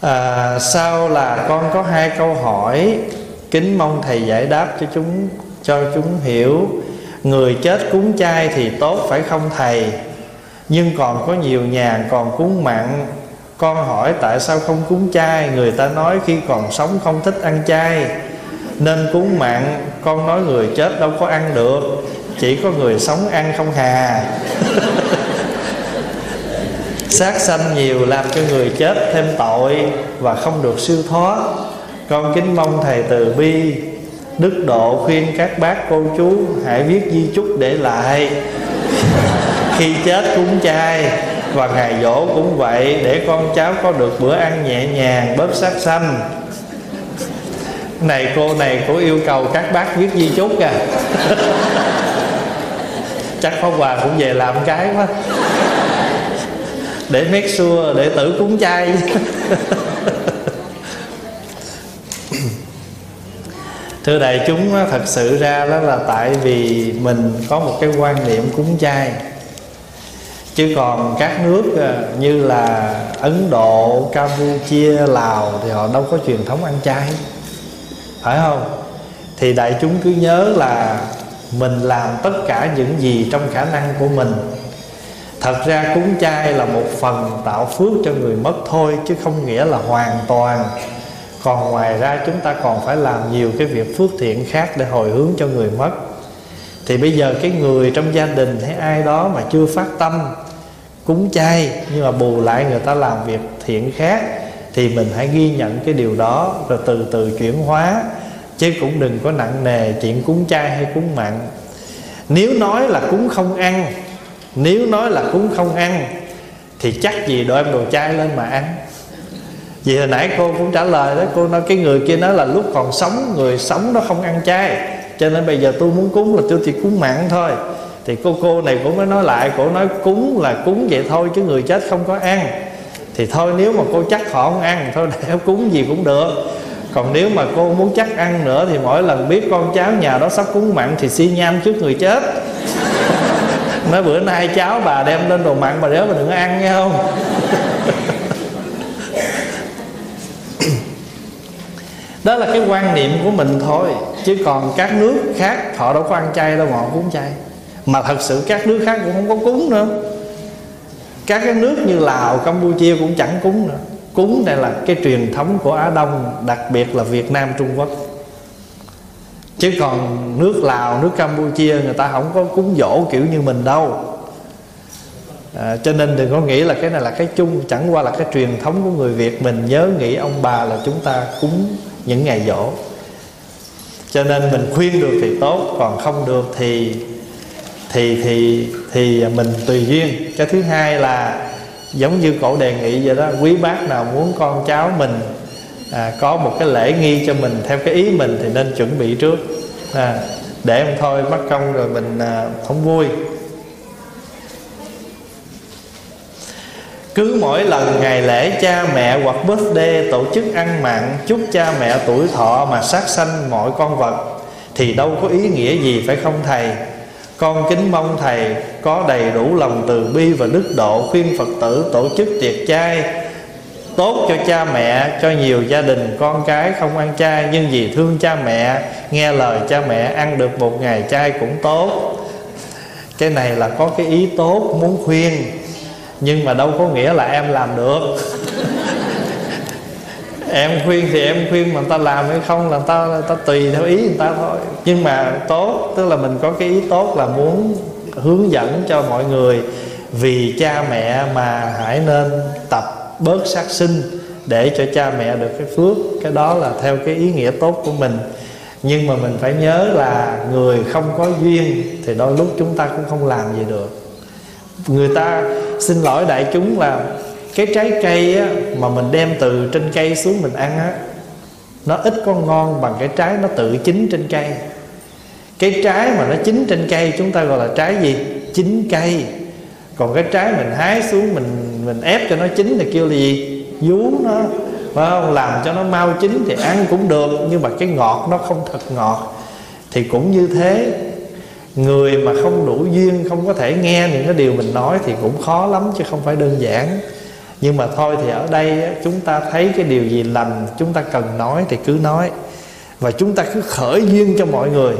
à, sau là con có hai câu hỏi. Kính mong thầy giải đáp cho chúng cho chúng hiểu. Người chết cúng chay thì tốt phải không thầy? Nhưng còn có nhiều nhà còn cúng mặn. Con hỏi tại sao không cúng chay? Người ta nói khi còn sống không thích ăn chay. Nên cúng mặn Con nói người chết đâu có ăn được. Chỉ có người sống ăn không hà. Sát sanh nhiều làm cho người chết thêm tội Và không được siêu thoát. Con kính mong Thầy từ bi, Đức độ khuyên các bác cô chú Hãy viết di chúc để lại. Khi chết cúng chay và ngày dỗ cũng vậy, để con cháu có được bữa ăn nhẹ nhàng, bớt sát sanh. Này cô này, cô yêu cầu các bác viết di chúc à. Chắc Pháp quà cũng về làm cái quá để make sure, để tử cúng chay. Thưa đại chúng thật sự ra đó là tại vì mình có một cái quan niệm cúng chay. Chứ còn các nước à, như là ấn độ, campuchia, lào thì họ đâu có truyền thống ăn chay. Phải không? Thì đại chúng cứ nhớ là mình làm tất cả những gì trong khả năng của mình thật ra cúng chay là một phần tạo phước cho người mất thôi, chứ không nghĩa là hoàn toàn. Còn ngoài ra chúng ta còn phải làm nhiều cái việc phước thiện khác để hồi hướng cho người mất. Thì bây giờ cái người trong gia đình hay ai đó mà chưa phát tâm cúng chay nhưng mà bù lại người ta làm việc thiện khác, thì mình hãy ghi nhận cái điều đó rồi từ từ chuyển hóa. Chứ cũng đừng có nặng nề chuyện cúng chay hay cúng mặn. Nếu nói là cúng không ăn nếu nói là cúng không ăn, thì chắc gì đem đồ chay lên mà ăn. Vì hồi nãy cô cũng trả lời đó, cô nói cái người kia nói là lúc còn sống, người sống nó không ăn chay. Cho nên bây giờ tôi muốn cúng là tôi chỉ cúng mặn thôi. Thì cô cô này cũng mới nói lại, cô nói cúng là cúng vậy thôi, chứ người chết không có ăn. Thì thôi nếu mà cô chắc họ không ăn, thôi để cúng gì cũng được. Còn nếu mà cô muốn chắc ăn nữa thì mỗi lần biết con cháu nhà đó sắp cúng mặn thì xi nham trước người chết nói bữa nay cháu bà đem lên đồ mặn, bà nhớ bà đừng ăn, nghe không? Đó là cái quan niệm của mình thôi, chứ còn các nước khác, họ đâu có ăn chay đâu mà họ cúng chay. Mà thật sự các nước khác cũng không có cúng nữa. Các cái nước như lào, campuchia cũng chẳng cúng nữa. Cúng này là cái truyền thống của á đông, đặc biệt là việt nam, trung quốc chứ còn nước lào nước campuchia người ta không có cúng dỗ kiểu như mình đâu. À, cho nên đừng có nghĩ là cái này là cái chung chẳng qua là cái truyền thống của người việt. Mình nhớ nghĩ ông bà là chúng ta cúng những ngày dỗ. Cho nên mình khuyên được thì tốt còn không được thì thì thì thì mình tùy duyên. Cái thứ hai là giống như cổ đề nghị vậy đó quý bác nào muốn con cháu mình à, có một cái lễ nghi cho mình theo cái ý mình thì nên chuẩn bị trước. À, để không thôi mất công rồi mình à, không vui. Cứ mỗi lần ngày lễ cha mẹ hoặc birthday tổ chức ăn mặn chúc cha mẹ tuổi thọ mà sát sanh mọi con vật thì đâu có ý nghĩa gì phải không thầy? Con kính mong Thầy có đầy đủ lòng từ bi và đức độ khuyên Phật tử tổ chức tiệc chay Tốt cho cha mẹ, cho nhiều gia đình con cái không ăn chay Nhưng vì thương cha mẹ, nghe lời cha mẹ ăn được một ngày chay cũng tốt. Cái này là có cái ý tốt muốn khuyên Nhưng mà đâu có nghĩa là em làm được. Em khuyên thì em khuyên mà người ta làm hay không là người ta, người ta tùy theo ý người ta thôi. Nhưng mà tốt tức là mình có cái ý tốt là muốn hướng dẫn cho mọi người vì cha mẹ mà hãy nên tập bớt sát sinh để cho cha mẹ được cái phước. Cái đó là theo cái ý nghĩa tốt của mình. Nhưng mà mình phải nhớ là người không có duyên thì đôi lúc chúng ta cũng không làm gì được. Người ta xin lỗi đại chúng là cái trái cây á, mà mình đem từ trên cây xuống mình ăn á nó ít có ngon bằng cái trái nó tự chín trên cây. Cái trái mà nó chín trên cây chúng ta gọi là trái gì? Chín cây còn cái trái mình hái xuống, mình mình ép cho nó chín thì kêu là gì? Vú nó, phải không? Làm cho nó mau chín thì ăn cũng được, nhưng mà cái ngọt nó không thật ngọt. Thì cũng như thế, người mà không đủ duyên, không có thể nghe những cái điều mình nói thì cũng khó lắm chứ không phải đơn giản. Nhưng mà thôi thì ở đây chúng ta thấy cái điều gì lành, chúng ta cần nói thì cứ nói. Và chúng ta cứ khởi duyên cho mọi người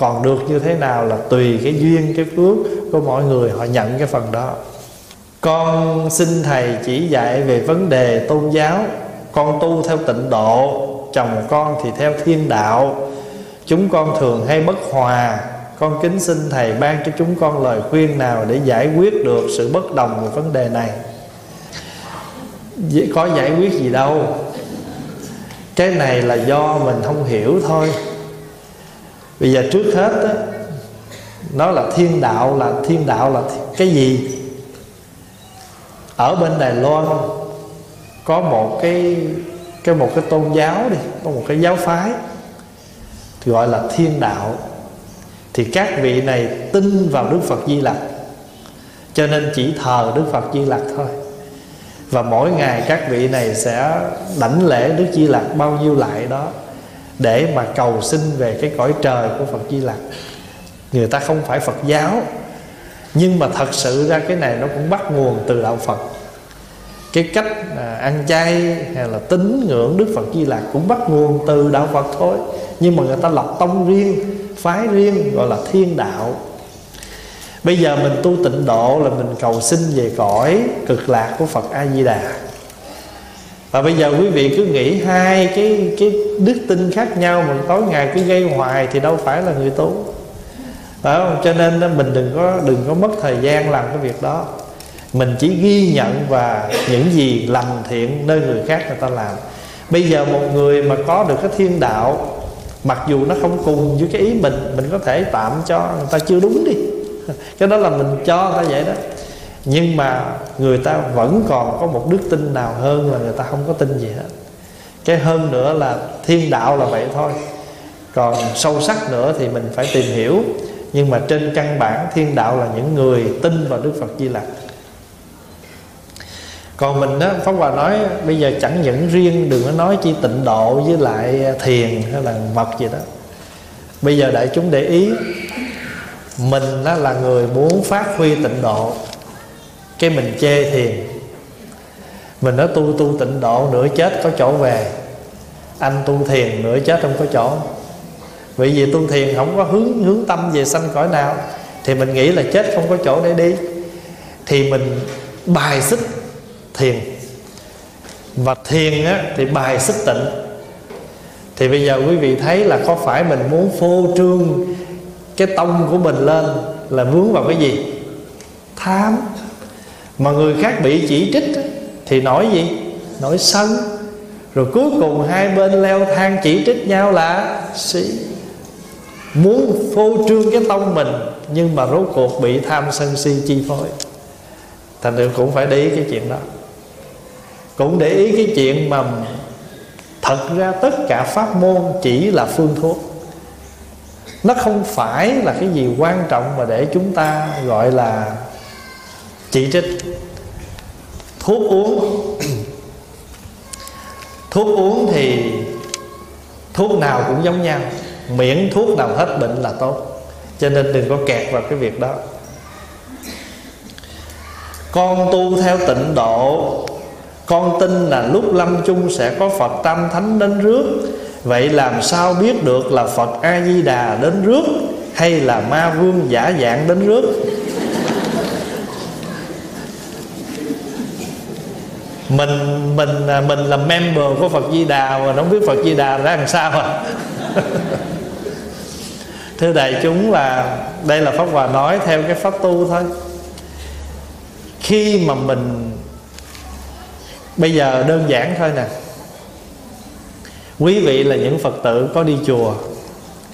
còn được như thế nào là tùy cái duyên, cái phước của mọi người, họ nhận cái phần đó. Con xin thầy chỉ dạy về vấn đề tôn giáo. Con tu theo tịnh độ, chồng con thì theo thiên đạo. Chúng con thường hay bất hòa. Con kính xin thầy ban cho chúng con lời khuyên nào để giải quyết được sự bất đồng về vấn đề này. Có giải quyết gì đâu. Cái này là do mình không hiểu thôi bây giờ trước hết đó nó là thiên đạo, là thiên đạo là cái gì? Ở bên đài loan có một cái cái một cái tôn giáo đi, có một cái giáo phái, thì gọi là thiên đạo. Thì các vị này tin vào đức phật di lặc, cho nên chỉ thờ đức phật di lặc thôi. Và mỗi ngày các vị này sẽ đảnh lễ đức di lặc bao nhiêu lại đó để mà cầu xin về cái cõi trời của phật di lặc. Người ta không phải phật giáo nhưng mà thật sự ra cái này nó cũng bắt nguồn từ đạo phật. Cái cách à, ăn chay hay là tín ngưỡng đức phật di lặc cũng bắt nguồn từ đạo phật thôi. Nhưng mà người ta lập tông riêng phái riêng gọi là thiên đạo. Bây giờ mình tu tịnh độ là mình cầu xin về cõi cực lạc của phật a di đà và bây giờ quý vị cứ nghĩ hai cái cái đức tin khác nhau mà tối ngày cứ gây hoài thì đâu phải là người tu phải không? Cho nên mình đừng có đừng có mất thời gian làm cái việc đó. Mình chỉ ghi nhận và những gì lành thiện nơi người khác người ta làm. Bây giờ một người mà có được cái thiên đạo, mặc dù nó không cùng với cái ý mình mình có thể tạm cho người ta chưa đúng đi. Cái đó là mình cho người ta vậy đó nhưng mà người ta vẫn còn có một đức tin nào hơn là người ta không có tin gì hết. Cái hơn nữa là thiên đạo là vậy thôi. Còn sâu sắc nữa thì mình phải tìm hiểu. Nhưng mà trên căn bản, thiên đạo là những người tin vào đức phật di lặc. Còn mình á, pháp hòa nói, bây giờ chẳng những riêng đừng có nói chi tịnh độ với lại thiền hay là mật gì đó. Bây giờ đại chúng để ý, mình đó là người muốn phát huy tịnh độ cái mình chê thiền mình nói tu tu tịnh độ nửa chết có chỗ về. Anh tu thiền nửa chết không có chỗ. Vì vì tu thiền không có hướng hướng tâm về sanh cõi nào thì mình nghĩ là chết không có chỗ để đi. Thì mình bài xích thiền. Và thiền á, thì bài xích tịnh. Thì bây giờ quý vị thấy là có phải mình muốn phô trương cái tông của mình lên là vướng vào cái gì? Tham mà người khác bị chỉ trích thì nổi gì? Nổi sân rồi cuối cùng hai bên leo thang chỉ trích nhau là sĩ muốn phô trương cái tông mình, nhưng mà rốt cuộc bị tham sân si chi phối. Thành ra cũng phải để ý cái chuyện đó. Cũng để ý cái chuyện mà thật ra tất cả pháp môn chỉ là phương thuốc. Nó không phải là cái gì quan trọng mà để chúng ta gọi là chỉ trích. Thuốc uống. Thuốc uống thì thuốc nào cũng giống nhau. Miễn thuốc nào hết bệnh là tốt. Cho nên đừng có kẹt vào cái việc đó. Con tu theo tịnh độ. Con tin là lúc lâm chung sẽ có phật tam thánh đến rước. Vậy làm sao biết được là phật a di đà đến rước hay là ma vương giả dạng đến rước? Mình mình à, mình là member của Phật Di Đà mà không biết Phật Di Đà ra làm sao à? Thưa đại chúng là đây là pháp hòa nói theo cái pháp tu thôi. Khi mà mình, bây giờ đơn giản thôi nè. Quý vị là những phật tử có đi chùa,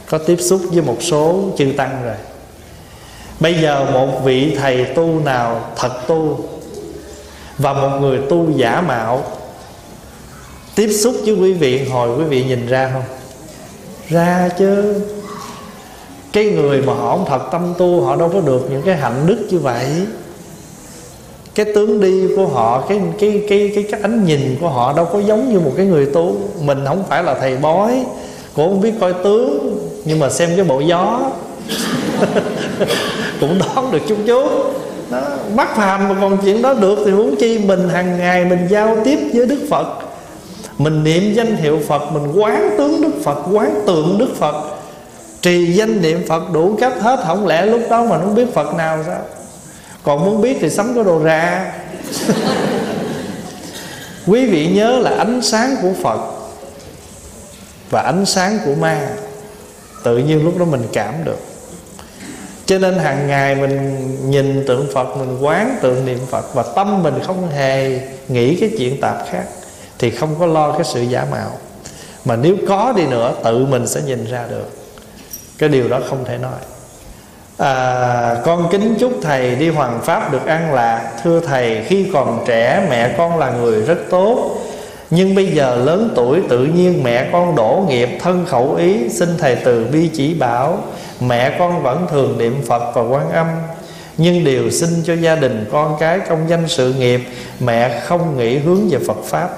có tiếp xúc với một số chư tăng rồi. Bây giờ một vị thầy tu nào thật tu và một người tu giả mạo. Tiếp xúc với quý vị, hồi quý vị nhìn ra không? Ra chứ. Cái người mà họ không thật tâm tu, họ đâu có được những cái hạnh đức như vậy. Cái tướng đi của họ, cái cái cái cái cái ánh nhìn của họ đâu có giống như một cái người tu. Mình không phải là thầy bói, cũng không biết coi tướng, nhưng mà xem cái bộ gió. Cũng đoán được chút chút nó bắt phàm mà còn chuyện đó được thì huống chi mình hàng ngày mình giao tiếp với đức phật. Mình niệm danh hiệu phật, mình quán tướng đức phật, quán tượng đức phật. Trì danh niệm phật đủ cách hết, không lẽ lúc đó mà không biết phật nào sao? Còn muốn biết thì sắm cái đồ ra quý vị nhớ là ánh sáng của phật và ánh sáng của ma, tự nhiên lúc đó mình cảm được cho nên hàng ngày mình nhìn tượng Phật Mình quán tượng niệm Phật Và tâm mình không hề nghĩ cái chuyện tạp khác Thì không có lo cái sự giả mạo. Mà nếu có đi nữa Tự mình sẽ nhìn ra được. Cái điều đó không thể nói. À, Con kính chúc thầy đi hoàng pháp được an lạc. Thưa thầy khi còn trẻ mẹ con là người rất tốt. Nhưng bây giờ lớn tuổi tự nhiên mẹ con đổ nghiệp thân khẩu ý Xin Thầy từ bi chỉ bảo. Mẹ con vẫn thường niệm Phật và quan âm, Nhưng điều xin cho gia đình con cái công danh sự nghiệp, Mẹ không nghĩ hướng về Phật Pháp.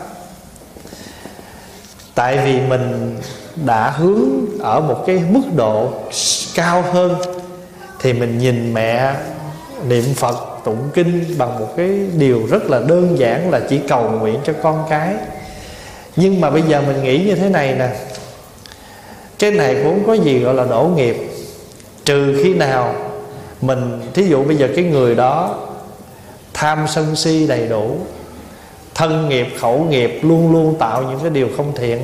Tại vì mình đã hướng ở một cái mức độ cao hơn, Thì mình nhìn mẹ niệm Phật tụng kinh bằng một cái điều rất là đơn giản là chỉ cầu nguyện cho con cái. Nhưng mà bây giờ mình nghĩ như thế này nè, cái này cũng có gì gọi là đổ nghiệp trừ khi nào mình, thí dụ bây giờ cái người đó tham sân si đầy đủ, thân nghiệp, khẩu nghiệp luôn luôn tạo những cái điều không thiện,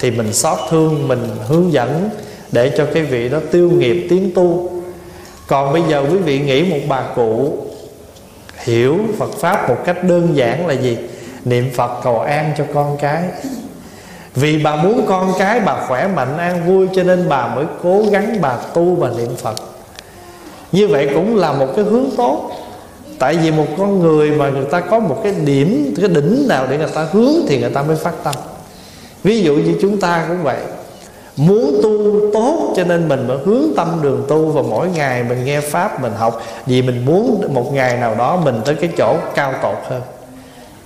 thì mình xót thương, mình hướng dẫn để cho cái vị đó tiêu nghiệp, tiến tu. Còn bây giờ quý vị nghĩ một bà cụ hiểu Phật pháp một cách đơn giản là gì? Niệm phật cầu an cho con cái vì bà muốn con cái bà khỏe mạnh an vui cho nên bà mới cố gắng bà tu và niệm phật. Như vậy cũng là một cái hướng tốt. Tại vì một con người mà người ta có một cái điểm cái đỉnh nào để người ta hướng thì người ta mới phát tâm. Ví dụ như chúng ta cũng vậy. Muốn tu tốt cho nên mình mới hướng tâm đường tu và mỗi ngày mình nghe pháp mình học. Vì mình muốn một ngày nào đó mình tới cái chỗ cao tột hơn.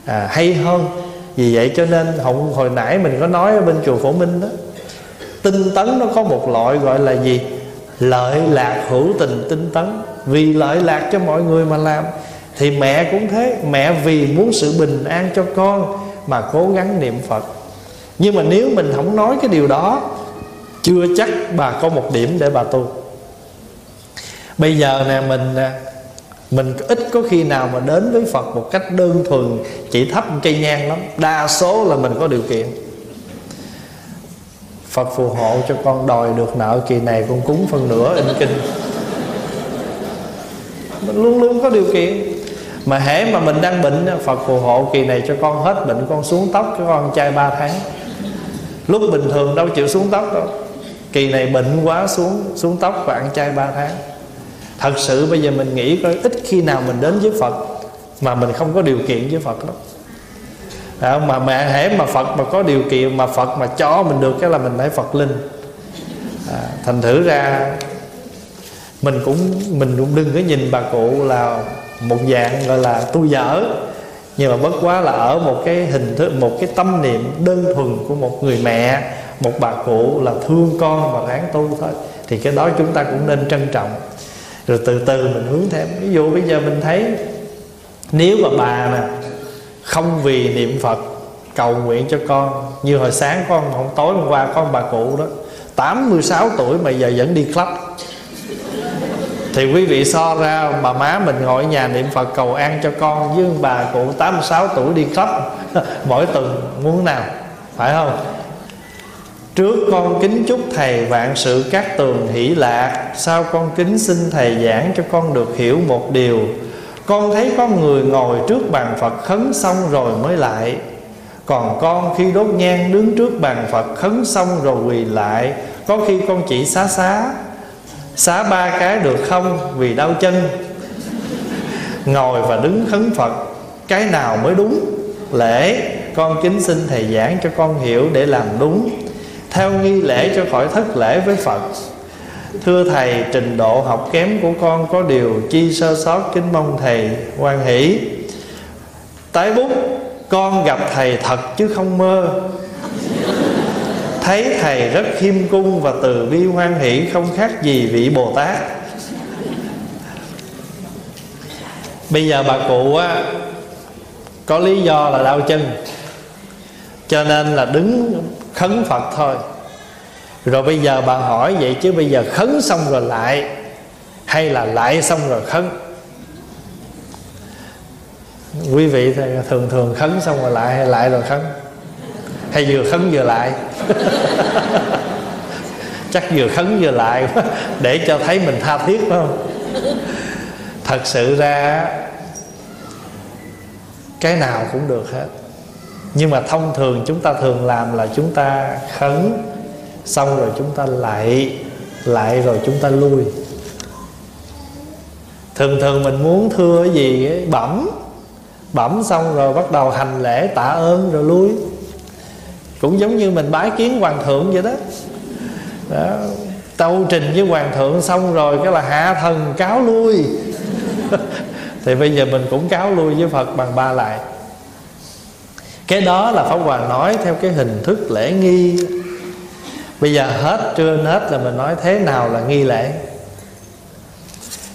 À, hay hơn vì vậy cho nên hồi, hồi nãy mình có nói ở bên chùa phổ minh đó tinh tấn nó có một loại gọi là gì? Lợi lạc hữu tình tinh tấn. Vì lợi lạc cho mọi người mà làm thì mẹ cũng thế. Mẹ vì muốn sự bình an cho con mà cố gắng niệm phật. Nhưng mà nếu mình không nói cái điều đó chưa chắc bà có một điểm để bà tu. Bây giờ nè mình mình ít có khi nào mà đến với Phật một cách đơn thuần, chỉ thắp cây nhang lắm. Đa số là mình có điều kiện. Phật phù hộ cho con đòi được nợ kỳ này con cúng phần nửa in kinh. Mình luôn luôn có điều kiện. Mà hễ mà mình đang bệnh, Phật phù hộ kỳ này cho con hết bệnh, con xuống tóc cho con trai 3 tháng. Lúc bình thường đâu chịu xuống tóc đâu. Kỳ này bệnh quá, xuống xuống tóc và ăn chay 3 tháng thật sự bây giờ mình nghĩ coi ít khi nào mình đến với phật mà mình không có điều kiện với phật lắm à, mà mẹ hễ mà phật mà có điều kiện mà phật mà cho mình được cái là mình phải phật linh. À, thành thử ra mình cũng mình cũng đừng có nhìn bà cụ là một dạng gọi là tu dở nhưng mà bất quá là ở một cái hình thức một cái tâm niệm đơn thuần của một người mẹ một bà cụ là thương con và ráng tu thôi. Thì cái đó chúng ta cũng nên trân trọng rồi từ từ mình hướng thêm. Ví dụ bây giờ mình thấy nếu mà bà nè không vì niệm phật cầu nguyện cho con, như hồi sáng con, hôm tối hôm qua con bà cụ đó 86 tuổi mà giờ vẫn đi club. Thì quý vị so ra, bà má mình ngồi ở nhà niệm Phật cầu an cho con với bà cụ 86 tuổi đi club mỗi tuần, muốn nào? Phải không? Trước con kính chúc thầy vạn sự các tường hỷ lạc, Sau con kính xin thầy giảng cho con được hiểu một điều. Con thấy có người ngồi trước bàn Phật khấn xong rồi mới lại. Còn con khi đốt nhang đứng trước bàn Phật khấn xong rồi quỳ lại, Có khi con chỉ xá xá. Xá ba cái được không? Vì đau chân. Ngồi và đứng khấn Phật, Cái nào mới đúng? Lễ, con kính xin thầy giảng cho con hiểu để làm đúng theo nghi lễ cho khỏi thất lễ với Phật, Thưa Thầy, trình độ học kém của con có điều chi sơ sót kính mong Thầy quan hỷ. Tái bút, con gặp Thầy thật chứ không mơ. Thấy Thầy rất khiêm cung và từ bi hoan hỷ, Không khác gì vị Bồ Tát. Bây giờ bà cụ á, có lý do là đau chân, cho nên là đứng khấn phật thôi. Rồi bây giờ bà hỏi vậy chứ bây giờ khấn xong rồi lại, hay là lại xong rồi khấn? Quý vị thường thường khấn xong rồi lại hay lại rồi khấn? Hay vừa khấn vừa lại? Chắc vừa khấn vừa lại để cho thấy mình tha thiết, phải không? Thật sự ra, cái nào cũng được hết nhưng mà thông thường chúng ta thường làm là chúng ta khấn xong rồi chúng ta lại lại rồi chúng ta lui. Thường thường mình muốn thưa cái gì ấy, bẩm bẩm xong rồi bắt đầu hành lễ tạ ơn rồi lui. Cũng giống như mình bái kiến hoàng thượng vậy đó, đó tâu trình với hoàng thượng xong rồi cái là hạ thần cáo lui. Thì bây giờ mình cũng cáo lui với phật bằng ba lại cái đó là pháp hòa nói theo cái hình thức lễ nghi. Bây giờ hết trưa hết là mình nói thế nào là nghi lễ?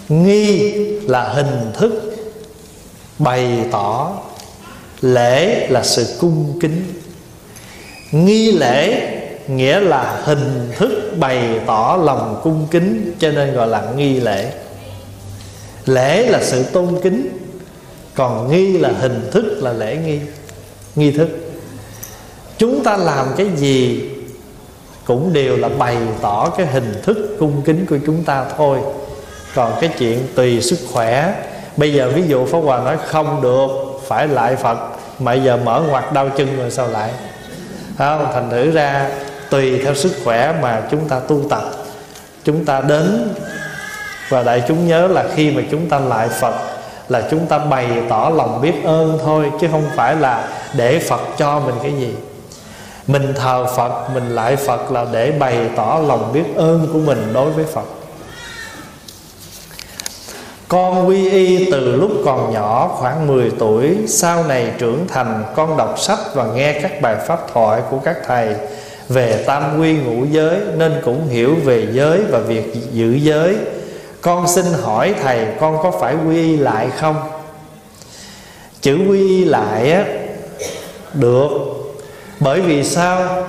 Nghi là hình thức bày tỏ lễ là sự cung kính. Nghi lễ nghĩa là hình thức bày tỏ lòng cung kính, cho nên gọi là nghi lễ. Lễ là sự tôn kính, còn nghi là hình thức là lễ nghi nghi thức. Chúng ta làm cái gì cũng đều là bày tỏ cái hình thức cung kính của chúng ta thôi. Còn cái chuyện tùy sức khỏe, bây giờ ví dụ pháp hòa nói không được, phải lại phật, mà giờ mở ngoặt đau chân rồi sao lại? Không, thành thử ra tùy theo sức khỏe mà chúng ta tu tập. Chúng ta đến và đại chúng nhớ là khi mà chúng ta lại phật là chúng ta bày tỏ lòng biết ơn thôi, chứ không phải là để phật cho mình cái gì. Mình thờ phật, mình lại phật là để bày tỏ lòng biết ơn của mình đối với phật. Con quy y từ lúc còn nhỏ, khoảng 10 tuổi, Sau này trưởng thành, con đọc sách và nghe các bài pháp thoại của các thầy Về tam quy ngũ giới, Nên cũng hiểu về giới và việc giữ giới. Con xin hỏi thầy, con có phải quy lại không? Chữ quy lại á, Được Bởi vì sao?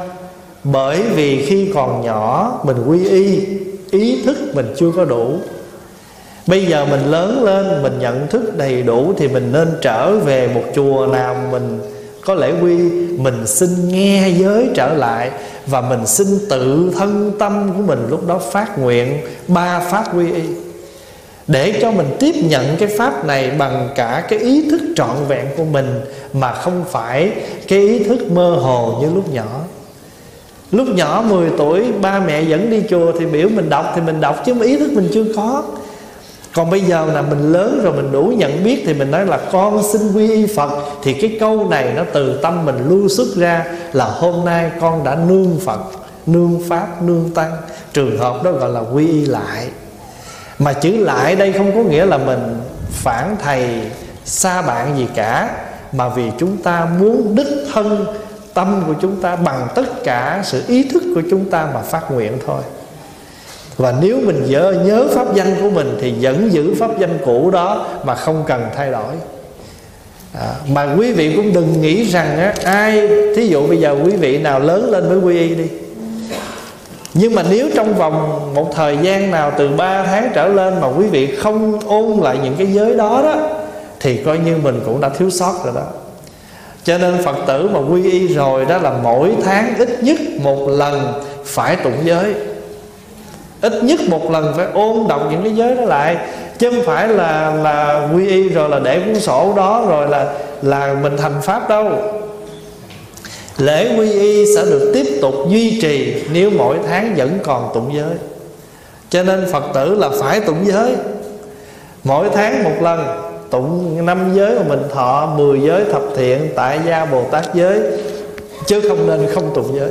Bởi vì khi còn nhỏ, mình quy y, Ý thức mình chưa có đủ Bây giờ mình lớn lên, Mình nhận thức đầy đủ Thì mình nên trở về một chùa nào Mình có lễ quy, Mình xin nghe giới trở lại và mình xin tự thân tâm của mình Lúc đó phát nguyện Ba pháp quy y. Để cho mình tiếp nhận cái pháp này bằng cả cái ý thức trọn vẹn của mình, mà không phải cái ý thức mơ hồ như lúc nhỏ. Lúc nhỏ 10 tuổi, ba mẹ dẫn đi chùa thì biểu mình đọc thì mình đọc chứ mà ý thức mình chưa có còn bây giờ là mình lớn rồi, mình đủ nhận biết thì mình nói là con xin quy y phật. Thì cái câu này nó từ tâm mình lưu xuất ra là hôm nay con đã nương phật, nương pháp, nương tăng. Trường hợp đó gọi là quy y lại. Mà chữ lại đây không có nghĩa là mình phản thầy xa bạn gì cả, mà vì chúng ta muốn đích thân tâm của chúng ta bằng tất cả sự ý thức của chúng ta mà phát nguyện thôi và nếu mình nhớ, nhớ pháp danh của mình thì vẫn giữ pháp danh cũ đó mà không cần thay đổi. À, mà quý vị cũng đừng nghĩ rằng á, ai thí dụ bây giờ quý vị nào lớn lên mới quy y đi. Nhưng mà nếu trong vòng một thời gian nào từ 3 tháng trở lên mà quý vị không ôn lại những cái giới đó đó thì coi như mình cũng đã thiếu sót rồi đó. Cho nên phật tử mà quy y rồi đó là mỗi tháng ít nhất một lần phải tụng giới ít nhất một lần phải ôn đọc những cái giới đó lại. Chứ không phải là là quy y rồi là để cuốn sổ đó, rồi là là mình thành pháp đâu. Lễ quy y sẽ được tiếp tục duy trì nếu mỗi tháng vẫn còn tụng giới. Cho nên phật tử là phải tụng giới. Mỗi tháng một lần, tụng năm giới mà mình thọ 10 giới thập thiện tại gia bồ tát giới, chứ không nên không tụng giới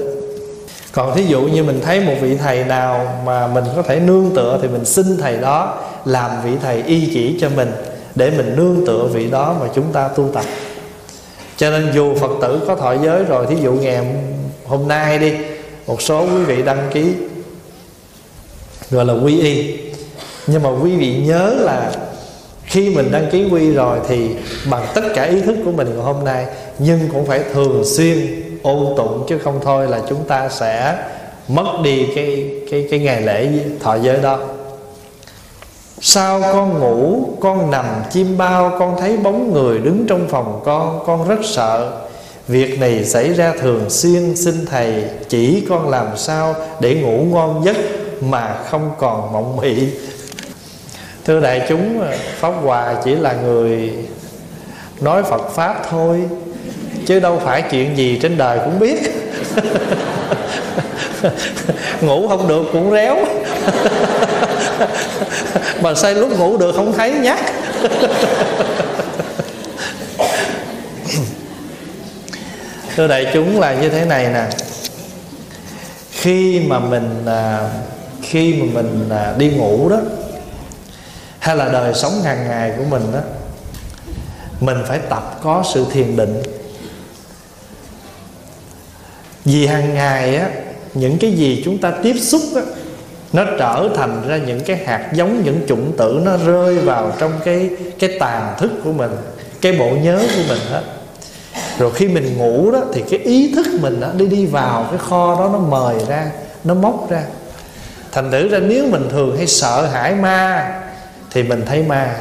còn thí dụ như mình thấy một vị thầy nào mà mình có thể nương tựa thì mình xin thầy đó làm vị thầy y chỉ cho mình để mình nương tựa vị đó mà chúng ta tu tập. Cho nên dù phật tử có thọ giới rồi, thí dụ ngày hôm nay đi, một số quý vị đăng ký, gọi là quy y. Nhưng mà quý vị nhớ là khi mình đăng ký quy rồi thì bằng tất cả ý thức của mình ngày hôm nay, nhưng cũng phải thường xuyên ôn tụng chứ không thôi là chúng ta sẽ mất đi cái cái cái ngày lễ thọ giới đó. Sao con ngủ, Con nằm chim bao, Con thấy bóng người đứng trong phòng con Con rất sợ. Việc này xảy ra thường xuyên, Xin Thầy chỉ con làm sao Để ngủ ngon giấc Mà không còn mộng mị. Thưa đại chúng, Pháp Hòa chỉ là người Nói Phật Pháp thôi. Chứ đâu phải chuyện gì trên đời cũng biết. Ngủ không được cũng réo. Mà say lúc ngủ được không thấy nhắc thưa đại chúng là như thế này nè. Khi mà mình à, khi mà mình à, đi ngủ đó, hay là đời sống hàng ngày của mình đó, mình phải tập có sự thiền định vì hàng ngày á, những cái gì chúng ta tiếp xúc á, nó trở thành ra những cái hạt giống, những chủng tử nó rơi vào trong cái cái tàn thức của mình, cái bộ nhớ của mình hết. Rồi khi mình ngủ đó, thì cái ý thức mình đó đi đi vào cái kho đó, nó mời ra, nó móc ra. Thành thử ra nếu mình thường hay sợ hãi ma, thì mình thấy ma.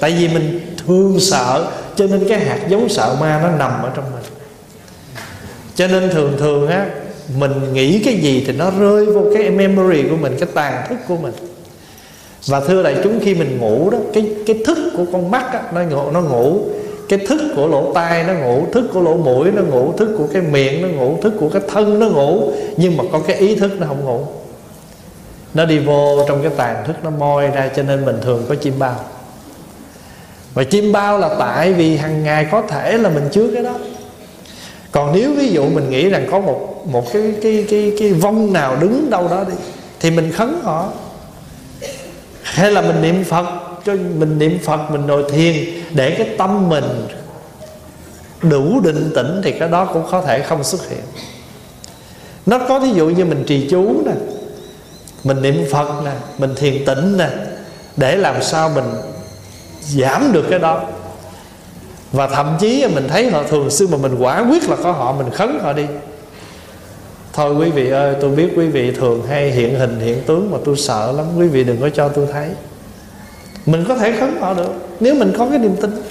Tại vì mình thương sợ, cho nên cái hạt giống sợ ma nó nằm ở trong mình cho nên thường thường á mình nghĩ cái gì thì nó rơi vô cái memory của mình cái tàn thức của mình. Và thưa đại chúng khi mình ngủ đó cái cái thức của con mắt á, nó ngủ nó ngủ. Cái thức của lỗ tai nó ngủ thức của lỗ mũi nó ngủ thức của cái miệng nó ngủ thức của cái thân nó ngủ. Nhưng mà có cái ý thức nó không ngủ. Nó đi vô trong cái tàn thức nó moi ra cho nên mình thường có chim bao. Và chim bao là tại vì hàng ngày có thể là mình chứa cái đó còn nếu ví dụ mình nghĩ rằng có một một cái cái cái cái vong nào đứng đâu đó đi, thì mình khấn họ. Hay là mình niệm phật, cho mình niệm phật, mình ngồi thiền để cái tâm mình đủ định tĩnh thì cái đó cũng có thể không xuất hiện. Nó có ví dụ như mình trì chú nè, mình niệm phật nè, mình thiền tĩnh nè, để làm sao mình giảm được cái đó và thậm chí mình thấy họ thường xuyên mà mình quả quyết là có họ, mình khấn họ đi. Thôi quý vị ơi, tôi biết quý vị thường hay hiện hình, hiện tướng mà tôi sợ lắm. Quý vị đừng có cho tôi thấy. Mình có thể khấn họ được, nếu mình có cái niềm tin.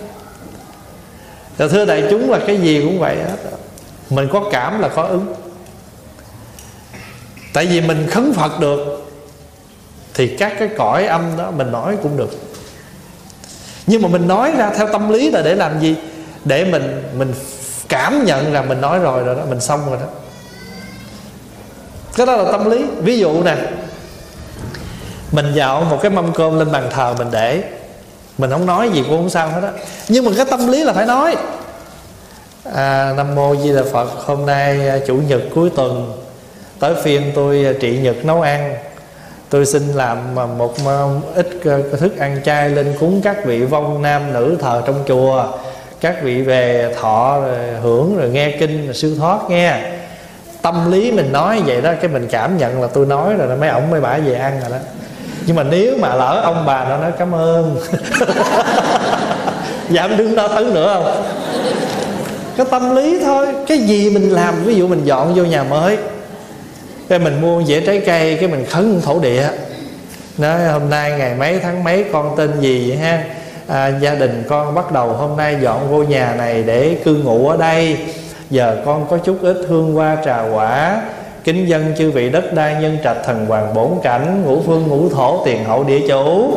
Và thưa đại chúng là cái gì cũng vậy hết. Mình có cảm là có ứng. Tại vì mình khấn phật được, thì các cái cõi âm đó mình nói cũng được nhưng mà mình nói ra theo tâm lý là để làm gì? Để mình mình cảm nhận là mình nói rồi rồi đó mình xong rồi đó. Cái đó là tâm lý. Ví dụ nè mình dạo một cái mâm cơm lên bàn thờ mình để mình không nói gì cũng không sao hết á. Nhưng mà cái tâm lý là phải nói. À, nam mô di đà phật hôm nay à, chủ nhật cuối tuần tới phiên tôi à, trị nhật nấu ăn tôi xin làm một ít ờ, thức ăn chay lên cúng các vị vong nam nữ thờ trong chùa. Các vị về thọ, rồi hưởng, rồi nghe kinh, rồi siêu thoát nghe. Tâm lý mình nói vậy đó, cái mình cảm nhận là tôi nói rồi đó, mấy ổng mới bả về ăn rồi đó. Nhưng mà nếu mà lỡ ông bà nó nói cảm ơn dạ, giảm đứng đó thấn nữa không? Cái tâm lý thôi, cái gì mình làm, ví dụ mình dọn vô nhà mới cái mình mua dễ trái cây cái mình khấn thổ địa. Nói hôm nay ngày mấy tháng mấy con tên gì vậy ha? À, gia đình con bắt đầu hôm nay dọn vô nhà này để cư ngụ ở đây. Giờ con có chút ít hương hoa trà quả. Kính dân chư vị đất đai nhân trạch thần hoàng bổn cảnh ngũ phương ngũ thổ tiền hậu địa chủ.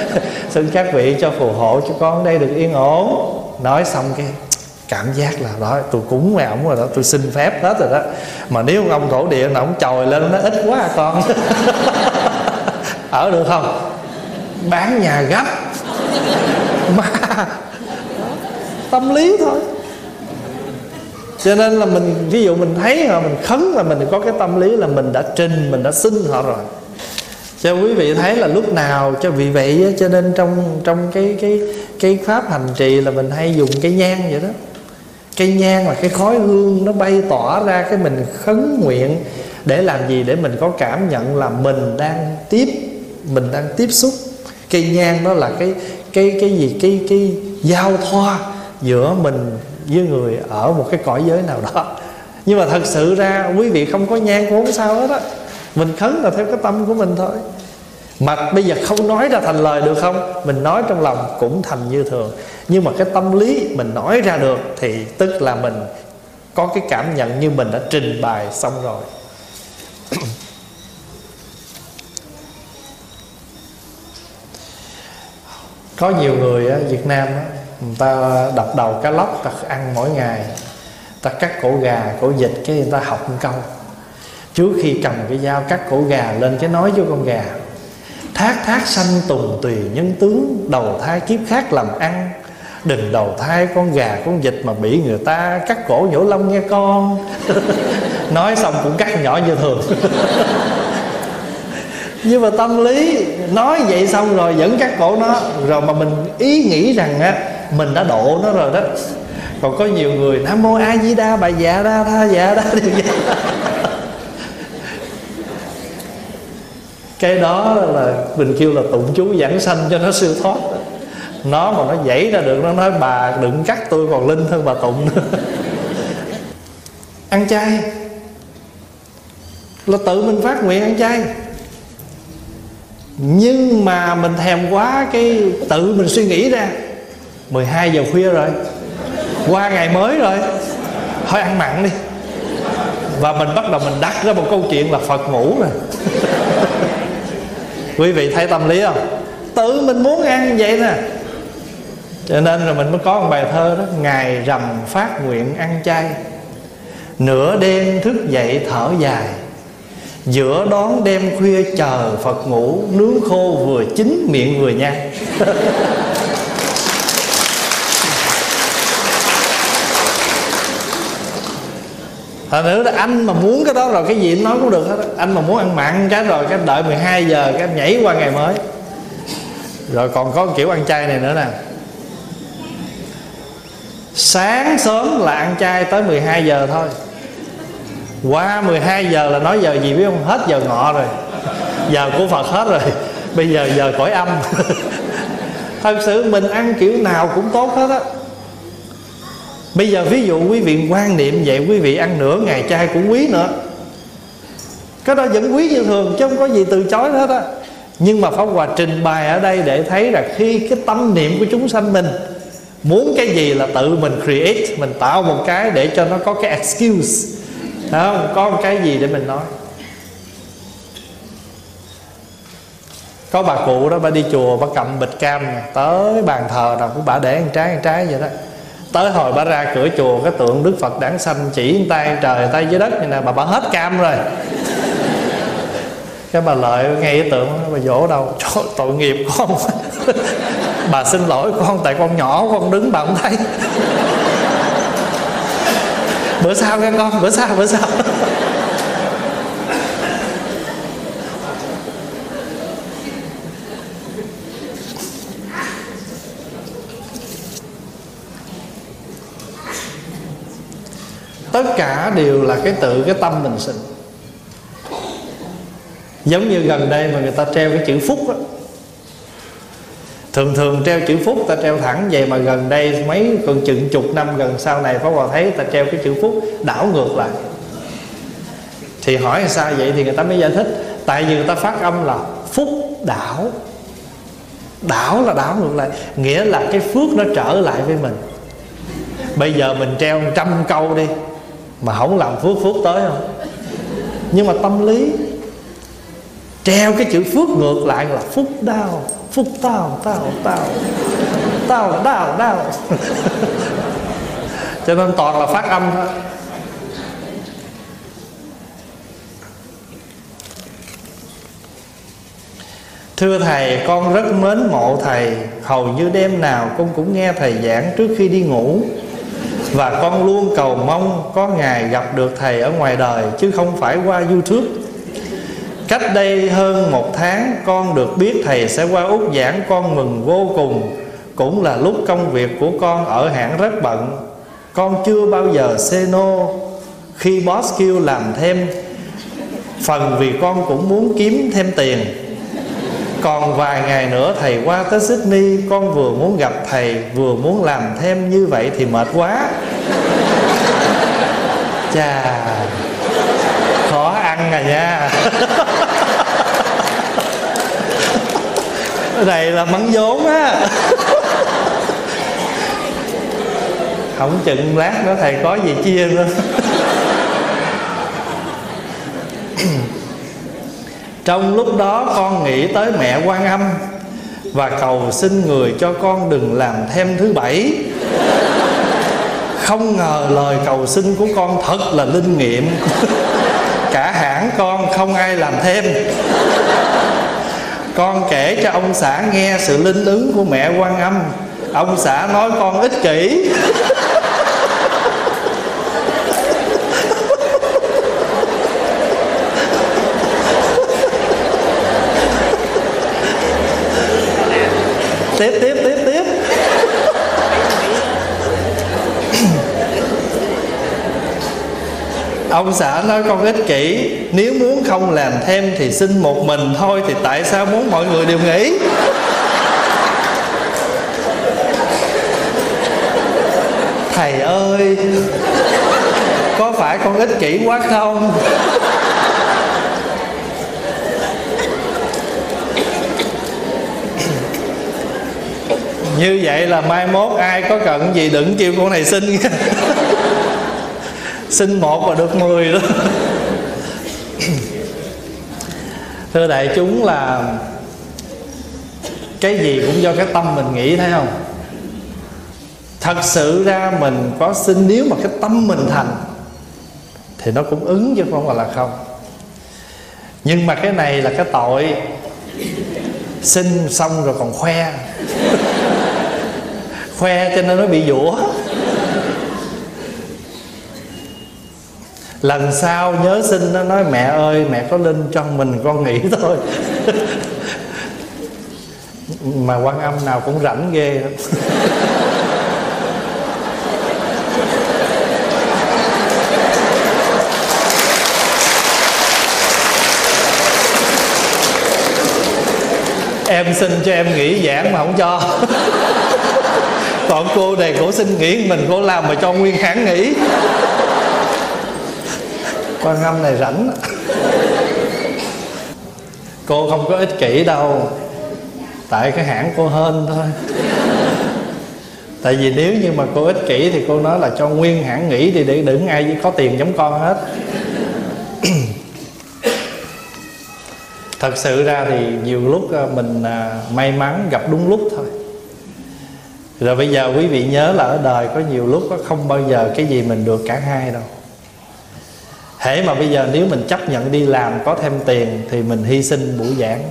Xin các vị cho phù hộ cho con đây được yên ổn. Nói xong cái cảm giác là, đó, tôi cúng với ổng rồi đó, tôi xin phép hết rồi đó. Mà nếu ông thổ địa nó ổng chồi lên nó ít quá à con. Ở được không? Bán nhà gấp. Mà tâm lý thôi. Cho nên là mình, ví dụ mình thấy họ, mình khấn là mình có cái tâm lý là mình đã trình, mình đã xin họ rồi. Cho quý vị thấy là lúc nào, cho vị vậy cho nên trong trong cái cái cái pháp hành trì là mình hay dùng cái nhang vậy đó cây nhang là cái khói hương, nó bay tỏa ra cái mình khấn nguyện để làm gì? Để mình có cảm nhận là mình đang tiếp, mình đang tiếp xúc. Cây nhang đó là cái cái cái gì? Cái cái giao thoa giữa mình với người ở một cái cõi giới nào đó. Nhưng mà thật sự ra, quý vị không có nhang cũng không sao hết á. Mình khấn là theo cái tâm của mình thôi mà bây giờ không nói ra thành lời được không? Mình nói trong lòng cũng thành như thường. Nhưng mà cái tâm lý mình nói ra được thì tức là mình có cái cảm nhận như mình đã trình bày xong rồi. Có nhiều người ở Việt Nam người ta đập đầu cá lóc, ta ăn mỗi ngày, ta cắt cổ gà, cổ vịt, cái người ta học một câu. Trước khi cầm cái dao cắt cổ gà lên, cái nói với con gà thác thác sanh tùng tùy nhân tướng, đầu thai kiếp khác làm ăn. Đừng đầu thai con gà, con vịt mà bị người ta cắt cổ nhổ lông nghe con. Nói xong cũng cắt nhỏ như thường. Nhưng mà tâm lý, nói vậy xong rồi vẫn cắt cổ nó. Rồi mà mình ý nghĩ rằng á, mình đã độ nó rồi đó. Còn có nhiều người, nam mô a di đà bà dạ đa tha dạ đa điều vậy cái đó là mình kêu là tụng chú giảng sanh cho nó siêu thoát. Nó mà nó dãy ra được, nó nói, bà, đừng cắt tôi còn linh hơn bà tụng nữa. Ăn chay. Là tự mình phát nguyện ăn chay. Nhưng mà mình thèm quá cái tự mình suy nghĩ ra. 12 giờ khuya rồi. Qua ngày mới rồi. Thôi ăn mặn đi. Và mình bắt đầu mình đặt ra một câu chuyện là phật ngủ rồi. quý vị thấy tâm lý không? Tự mình muốn ăn vậy nè. Cho nên là mình mới có một bài thơ đó ngày rằm phát nguyện ăn chay, nửa đêm thức dậy thở dài, giữa đón đêm khuya chờ phật ngủ, nướng khô vừa chín miệng vừa nhai. Thật nữa là anh mà muốn cái đó rồi, cái gì nói cũng được hết Anh mà muốn ăn mặn cái rồi, cái đợi 12 giờ, cái nhảy qua ngày mới. Rồi còn có kiểu ăn chay này nữa nè. Sáng sớm là ăn chay tới 12 giờ thôi. Qua 12 giờ là nói giờ gì biết không? Hết giờ ngọ rồi. Giờ của Phật hết rồi. Bây giờ giờ cõi âm. Thật sự mình ăn kiểu nào cũng tốt hết á. Bây giờ ví dụ quý vị quan niệm vậy, Quý vị ăn nửa ngày chay cũng quý nữa. Cái đó vẫn quý như thường, Chứ không có gì từ chối hết á. Nhưng mà Pháp Hòa trình bày ở đây Để thấy là khi cái tâm niệm của chúng sanh mình Muốn cái gì là tự mình create, Mình tạo một cái để cho nó có cái excuse. Không? Có một cái gì để mình nói. Có bà cụ đó bà đi chùa, Bà cầm bịch cam, Tới bàn thờ nào cũng bà để ăn trái ăn trái vậy đó tới hồi bà ra cửa chùa cái tượng đức phật đản sanh chỉ tay trời tay dưới đất như nè bà bà hết cam rồi. Cái bà lợi ngay cái tượng bà dỗ đâu Trời, tội nghiệp con. Bà xin lỗi con tại con nhỏ con đứng bà không thấy. Bữa sau nghe con bữa sau bữa sau. Tất cả đều là cái tự cái tâm mình sinh. Giống như gần đây mà người ta treo cái chữ phúc đó. thường thường treo chữ phúc ta treo thẳng vậy mà gần đây mấy còn chừng chục năm gần sau này, pháp hòa thấy ta treo cái chữ phúc, đảo ngược lại. Thì hỏi sao vậy thì người ta mới giải thích. Tại vì người ta phát âm là phúc đảo. Đảo là đảo ngược lại, nghĩa là cái phước nó trở lại với mình. Bây giờ mình treo trăm câu đi mà không làm phước phước tới không? Nhưng mà tâm lý, treo cái chữ phước ngược lại là phúc đau, phúc tao tao tao tao, đau đau. Cho nên toàn là phát âm thôi. Thưa Thầy, con rất mến mộ Thầy. Hầu như đêm nào con cũng nghe Thầy giảng trước khi đi ngủ và con luôn cầu mong có ngày gặp được thầy ở ngoài đời, chứ không phải qua youtube. Cách đây hơn một tháng, con được biết thầy sẽ qua úc giảng con mừng vô cùng. Cũng là lúc công việc của con ở hãng rất bận. Con chưa bao giờ say no khi boss kêu làm thêm, phần vì con cũng muốn kiếm thêm tiền còn vài ngày nữa thầy qua tới Sydney, con vừa muốn gặp thầy, vừa muốn làm thêm như vậy thì mệt quá. Chà, khó ăn à nha. Này là mắng vốn á. Không chừng lát nữa thầy có gì chia nữa. Trong lúc đó con nghĩ tới mẹ quan âm và cầu xin người cho con đừng làm thêm thứ bảy. Không ngờ lời cầu xin của con thật là linh nghiệm. Cả hãng con không ai làm thêm. Con kể cho ông xã nghe sự linh ứng của mẹ quan âm. Ông xã nói con ích kỷ. Tiếp tiếp tiếp tiếp. Ông xã nói con ích kỷ. Nếu muốn không làm thêm thì xin một mình thôi, thì tại sao muốn mọi người đều nghỉ thầy ơi, có phải con ích kỷ quá không? Như vậy là mai mốt ai có cần gì đừng kêu con này xin. Xin một và được mười đó. Thưa đại chúng là cái gì cũng do cái tâm mình nghĩ, thấy không? Thật sự ra mình có xin, nếu mà cái tâm mình thành thì nó cũng ứng chứ không phải là không. Nhưng mà cái này là cái tội. Xin xong rồi còn khoe khoe cho nên nó bị dũa. Lần sau nhớ xin nó nói, mẹ ơi, mẹ có linh cho mình con nghỉ thôi. Mà quan âm nào cũng rảnh ghê. Em xin cho em nghỉ giảng mà không cho. còn cô này cổ xin nghỉ, mình cô làm mà cho nguyên hãng nghỉ. Quan âm này rảnh. Cô không có ích kỷ đâu. Tại cái hãng cô hên thôi. Tại vì nếu như mà cô ích kỷ thì cô nói là cho nguyên hãng nghỉ thì để đừng ai có tiền giống con hết. Thật sự ra thì nhiều lúc à, mình à, may mắn gặp đúng lúc thôi rồi bây giờ quý vị nhớ là ở đời có nhiều lúc có không bao giờ cái gì mình được cả hai đâu. Hễ mà bây giờ nếu mình chấp nhận đi làm có thêm tiền thì mình hy sinh buổi giảng.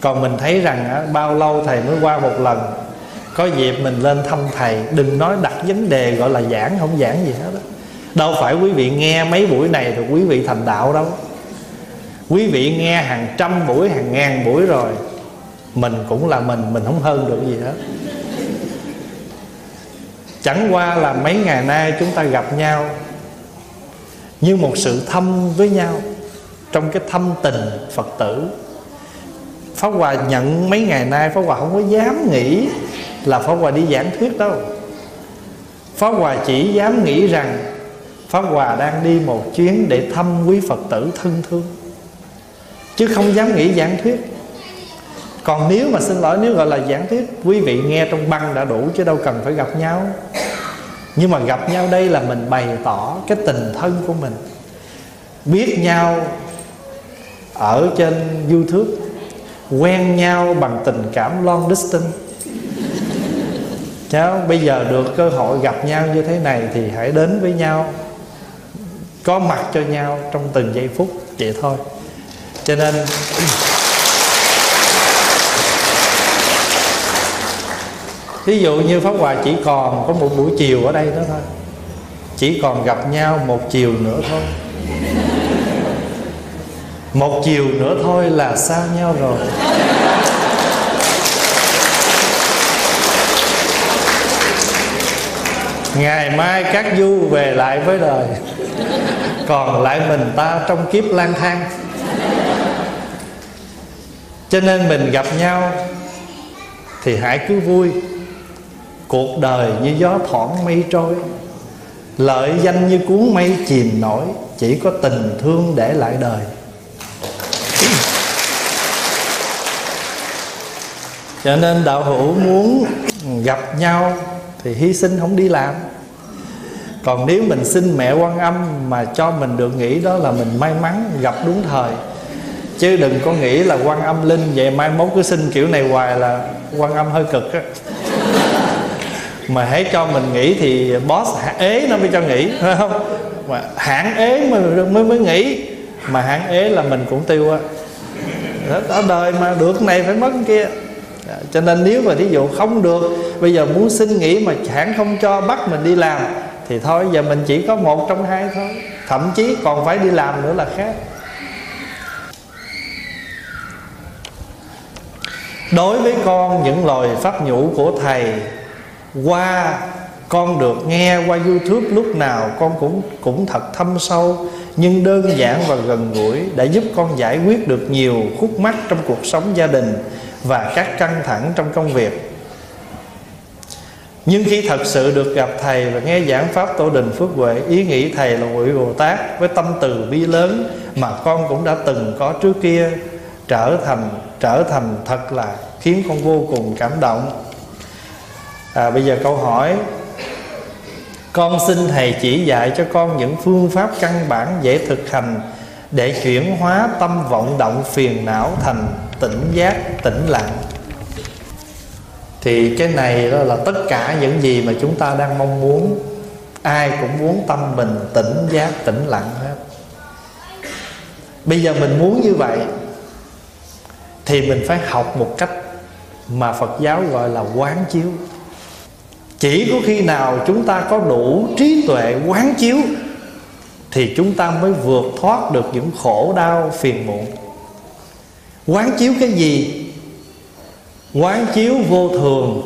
Còn mình thấy rằng á, bao lâu thầy mới qua một lần có dịp mình lên thăm thầy đừng nói đặt vấn đề gọi là giảng không giảng gì hết đó. đâu phải quý vị nghe mấy buổi này thì quý vị thành đạo đâu. Quý vị nghe hàng trăm buổi hàng ngàn buổi rồi mình cũng là mình mình không hơn được gì hết chẳng qua là mấy ngày nay chúng ta gặp nhau như một sự thâm với nhau trong cái thâm tình phật tử. Pháp hòa nhận mấy ngày nay, pháp hòa không có dám nghĩ là pháp hòa đi giảng thuyết đâu. Pháp hòa chỉ dám nghĩ rằng pháp hòa đang đi một chuyến để thăm quý phật tử thân thương, chứ không dám nghĩ giảng thuyết còn nếu mà xin lỗi, nếu gọi là giảng thuyết quý vị nghe trong băng đã đủ chứ đâu cần phải gặp nhau. Nhưng mà gặp nhau đây là mình bày tỏ cái tình thân của mình. Biết nhau ở trên youtube, quen nhau bằng tình cảm long distance. Cháu bây giờ được cơ hội gặp nhau như thế này thì hãy đến với nhau, có mặt cho nhau trong từng giây phút, vậy thôi. Cho nên ví dụ như pháp hòa chỉ còn có một buổi chiều ở đây đó thôi. Chỉ còn gặp nhau một chiều nữa thôi. Một chiều nữa thôi là xa nhau rồi. Ngày mai các du về lại với đời. Còn lại mình ta trong kiếp lang thang. Cho nên mình gặp nhau thì hãy cứ vui cuộc đời như gió thoảng mây trôi, lợi danh như cuốn mây chìm nổi, chỉ có tình thương để lại đời. Cho nên đạo hữu muốn gặp nhau thì hy sinh không đi làm. Còn nếu mình xin mẹ quan âm mà cho mình được nghĩ đó là mình may mắn gặp đúng thời. Chứ đừng có nghĩ là quan âm linh vậy, mai mốt cứ xin kiểu này hoài là quan âm hơi cực á mà hãy cho mình nghỉ thì boss ế nó mới cho nghỉ, phải không? Mà hãng ế mới mới mới nghỉ. Mà hãng ế là mình cũng tiêu á. Ở đời mà được này phải mất kia. Dạ, cho nên nếu mà thí dụ không được, bây giờ muốn xin nghỉ mà hãng không cho bắt mình đi làm, thì thôi, giờ mình chỉ có một trong hai thôi. Thậm chí còn phải đi làm nữa là khác. Đối với con, những lời pháp nhũ của thầy qua, con được nghe qua youtube lúc nào, con cũng cũng thật thâm sâu, nhưng đơn giản và gần gũi đã giúp con giải quyết được nhiều khúc mắc trong cuộc sống gia đình và các căng thẳng trong công việc. Nhưng khi thật sự được gặp thầy và nghe giảng pháp tổ đình phước huệ, ý nghĩ thầy là vị bồ tát với tâm từ bi lớn mà con cũng đã từng có trước kia, trở thành trở thành thật là khiến con vô cùng cảm động à, bây giờ câu hỏi. Con xin thầy chỉ dạy cho con những phương pháp căn bản dễ thực hành để chuyển hóa tâm vọng động phiền não thành tỉnh giác tĩnh lặng. Thì cái này đó là tất cả những gì mà chúng ta đang mong muốn. Ai cũng muốn tâm mình tỉnh giác tĩnh lặng hết. Bây giờ mình muốn như vậy thì mình phải học một cách mà phật giáo gọi là quán chiếu chỉ có khi nào chúng ta có đủ trí tuệ, quán chiếu, thì chúng ta mới vượt thoát được những khổ đau, phiền muộn. Quán chiếu cái gì? Quán chiếu vô thường.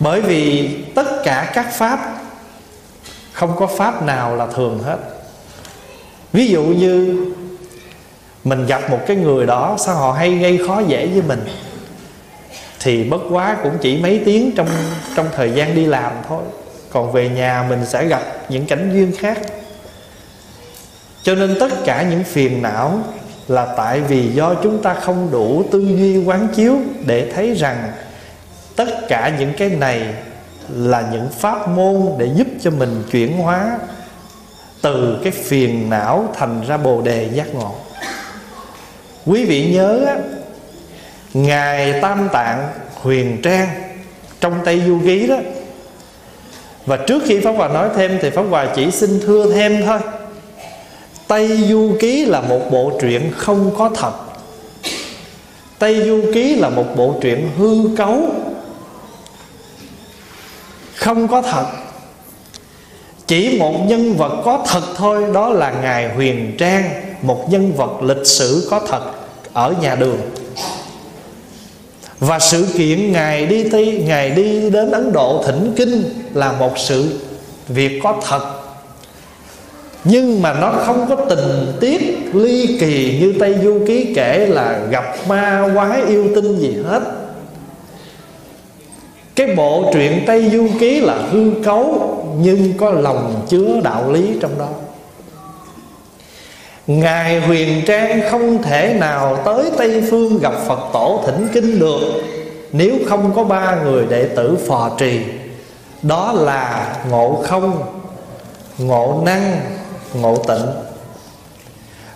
Bởi vì tất cả các pháp, không có pháp nào là thường hết. Ví dụ như mình gặp một cái người đó, sao họ hay gây khó dễ với mình? Thì bất quá cũng chỉ mấy tiếng trong trong thời gian đi làm thôi. Còn về nhà mình sẽ gặp những cảnh duyên khác. Cho nên tất cả những phiền não là tại vì do chúng ta không đủ tư duy quán chiếu để thấy rằng tất cả những cái này là những pháp môn để giúp cho mình chuyển hóa từ cái phiền não thành ra bồ đề giác ngộ. Quý vị nhớ ngài tam tạng huyền trang trong tây du ký đó. Và trước khi pháp hòa nói thêm thì pháp hòa chỉ xin thưa thêm thôi. Tây Du Ký là một bộ truyện không có thật. Tây Du Ký là một bộ truyện hư cấu, Không có thật. Chỉ một nhân vật có thật thôi, Đó là Ngài Huyền Trang, Một nhân vật lịch sử có thật Ở nhà đường. Và sự kiện Ngài đi Tây Ngài đi đến Ấn Độ thỉnh kinh Là một sự việc có thật. Nhưng mà nó không có tình tiết ly kỳ như tây du ký kể là gặp ma quái yêu tinh gì hết. Cái bộ truyện tây du ký là hư cấu nhưng có lòng chứa đạo lý trong đó. Ngài huyền trang không thể nào tới Tây Phương gặp Phật tổ thỉnh kinh được Nếu không có ba người đệ tử phò trì. Đó là ngộ không, ngộ năng ngộ tịnh.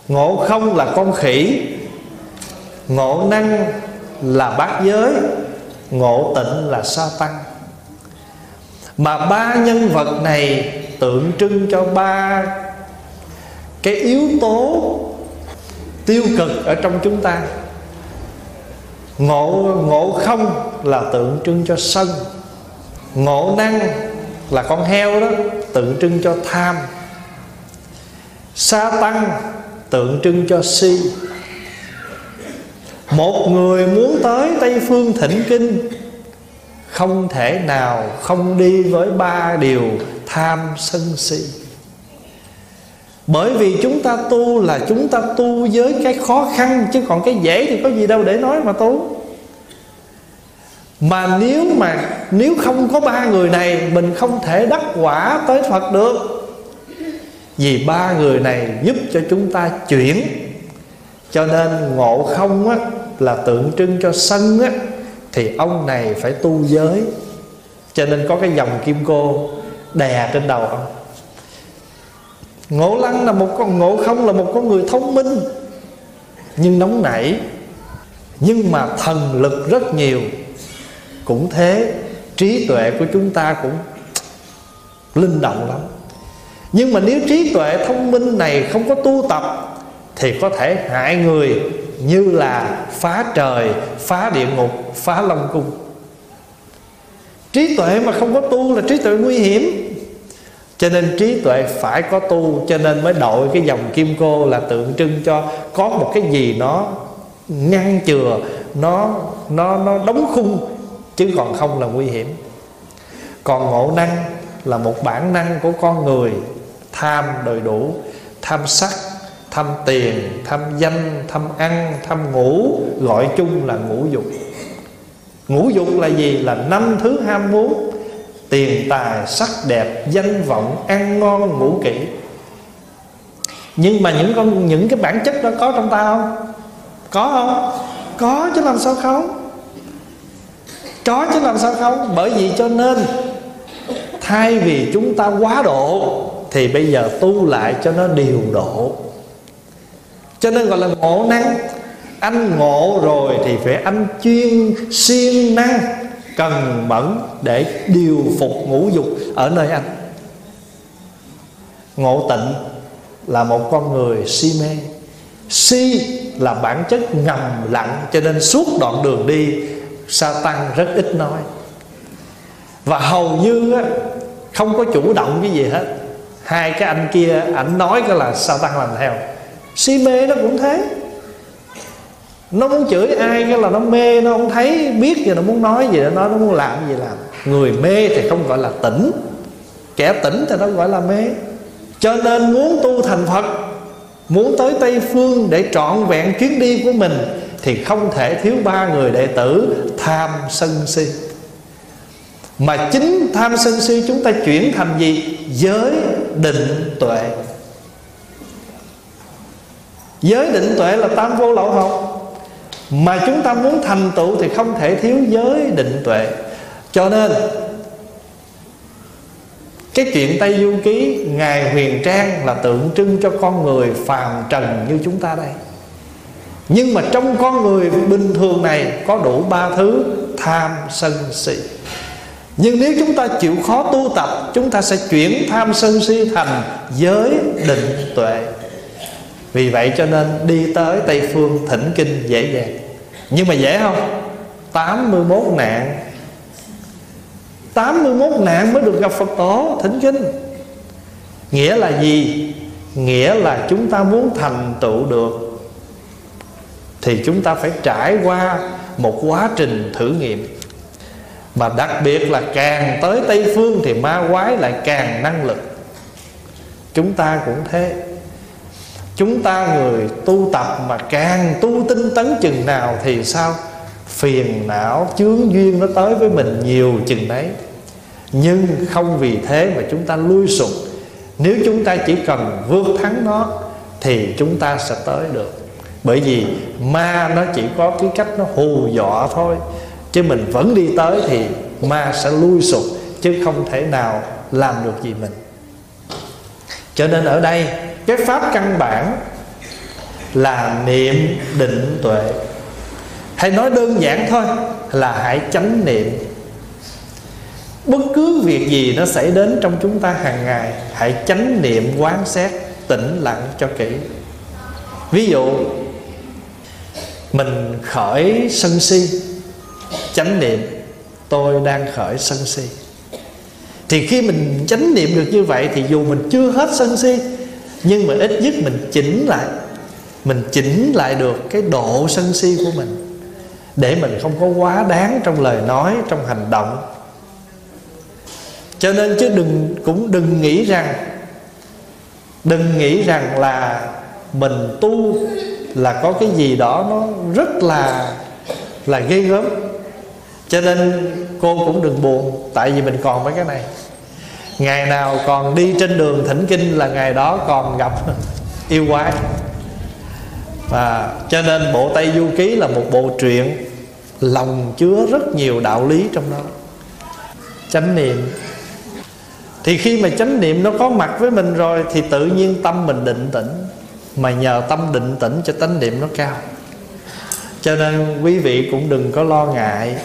Ngộ không là con khỉ ngộ năng là bát giới ngộ tịnh là sa tăng. Mà ba nhân vật này tượng trưng cho ba cái yếu tố tiêu cực ở trong chúng ta, ngộ ngộ không là tượng trưng cho sân, ngộ năng là con heo đó, tượng trưng cho tham. Sa tăng, tượng trưng cho si. Một người muốn tới tây phương thỉnh kinh, không thể nào không đi với ba điều tham sân si bởi vì chúng ta tu là chúng ta tu với cái khó khăn chứ còn cái dễ thì có gì đâu để nói mà tu. Mà nếu mà nếu không có ba người này mình không thể đắc quả tới phật được. Vì ba người này giúp cho chúng ta chuyển. Cho nên ngộ không á, là tượng trưng cho sân á, thì ông này phải tu giới. Cho nên có cái dòng kim cô đè trên đầu ông ngộ lăng là một con, ngộ không là một con người thông minh. Nhưng nóng nảy. Nhưng mà thần lực rất nhiều. Cũng thế, trí tuệ của chúng ta cũng linh động lắm. Nhưng mà nếu trí tuệ thông minh này không có tu tập, thì có thể hại người như là phá trời, phá địa ngục, phá long cung. Trí tuệ mà không có tu là trí tuệ nguy hiểm cho nên trí tuệ phải có tu, cho nên mới đội cái dòng kim cô là tượng trưng cho có một cái gì nó ngăn chừa, nó nó nó đóng khung, chứ còn không là nguy hiểm. Còn ngộ năng là một bản năng của con người, tham đầy đủ, tham sắc, tham tiền, tham danh, tham ăn, tham ngủ, gọi chung là ngũ dục. Ngũ dục là gì? Là năm thứ ham muốn tiền, tài, sắc đẹp, danh vọng, ăn ngon, ngủ kỹ. Nhưng mà những con, những cái bản chất đó có trong ta không? Có không? Có chứ làm sao không? Có chứ làm sao không? Bởi vì cho nên, thay vì chúng ta quá độ, thì bây giờ tu lại cho nó điều độ. Cho nên gọi là ngộ năng. Anh ngộ rồi thì phải anh chuyên siêng năng cần mẫn để điều phục ngũ dục ở nơi anh. Ngộ tịnh là một con người si mê. Si là bản chất ngầm lặng cho nên suốt đoạn đường đi sa tăng rất ít nói. Và hầu như á, không có chủ động cái gì hết. Hai cái anh kia ảnh nói cái là sa tăng làm theo. Si mê nó cũng thế nó muốn chửi ai cái là nó mê, nó không thấy, biết gì nó muốn nói gì nó nói nó muốn làm gì làm. Người mê thì không gọi là tỉnh. Kẻ tỉnh thì nó gọi là mê. Cho nên muốn tu thành phật, muốn tới tây phương để trọn vẹn chuyến đi của mình, thì không thể thiếu ba người đệ tử tham sân si. Mà chính tham sân si chúng ta chuyển thành gì? Giới định tuệ. Giới định tuệ là tam vô lậu học mà chúng ta muốn thành tựu thì không thể thiếu giới định tuệ. Cho nên, cái chuyện Tây Du Ký, Ngài Huyền Trang là tượng trưng cho con người phàm trần như chúng ta đây. Nhưng mà trong con người bình thường này có đủ ba thứ tham sân si. Nhưng nếu chúng ta chịu khó tu tập, Chúng ta sẽ chuyển tham sân si thành giới định tuệ. Vì vậy cho nên đi tới Tây Phương thỉnh kinh dễ dàng. Nhưng mà dễ không? 81 nạn. 81 nạn mới được gặp Phật tổ, thỉnh kinh. Nghĩa là gì? Nghĩa là chúng ta muốn thành tựu được. Thì chúng ta phải trải qua một quá trình thử nghiệm. Mà đặc biệt là càng tới Tây Phương Thì ma quái lại càng năng lực. Chúng ta cũng thế. Chúng ta người tu tập mà càng tu tinh tấn chừng nào Thì sao? phiền não, chướng duyên nó tới với mình nhiều chừng đấy. Nhưng không vì thế mà chúng ta lui sụp. Nếu chúng ta chỉ cần vượt thắng nó thì chúng ta sẽ tới được. Bởi vì ma nó chỉ có cái cách nó hù dọa thôi. Chứ mình vẫn đi tới thì ma sẽ lui sụp, chứ không thể nào làm được gì mình. Cho nên ở đây cái pháp căn bản là niệm định tuệ. Hay nói đơn giản thôi là hãy chánh niệm. Bất cứ việc gì nó xảy đến trong chúng ta hàng ngày, hãy chánh niệm quán xét, tĩnh lặng cho kỹ. Ví dụ, mình khởi sân si, chánh niệm, tôi đang khởi sân si. Thì khi mình chánh niệm được như vậy thì dù mình chưa hết sân si nhưng mà ít nhất mình chỉnh lại. Mình chỉnh lại được cái độ sân si của mình. Để mình không có quá đáng trong lời nói, trong hành động. Cho nên chứ đừng, cũng đừng nghĩ rằng, đừng nghĩ rằng là mình tu là có cái gì đó nó rất là là ghê gớm. Cho nên cô cũng đừng buồn, tại vì mình còn mấy cái này ngày nào còn đi trên đường thỉnh kinh là ngày đó còn gặp yêu quái. Và cho nên bộ tây du ký là một bộ truyện lòng chứa rất nhiều đạo lý trong đó. Chánh niệm. Thì khi mà chánh niệm nó có mặt với mình rồi thì tự nhiên tâm mình định tĩnh. Mà nhờ tâm định tĩnh cho tánh niệm nó cao. Cho nên quý vị cũng đừng có lo ngại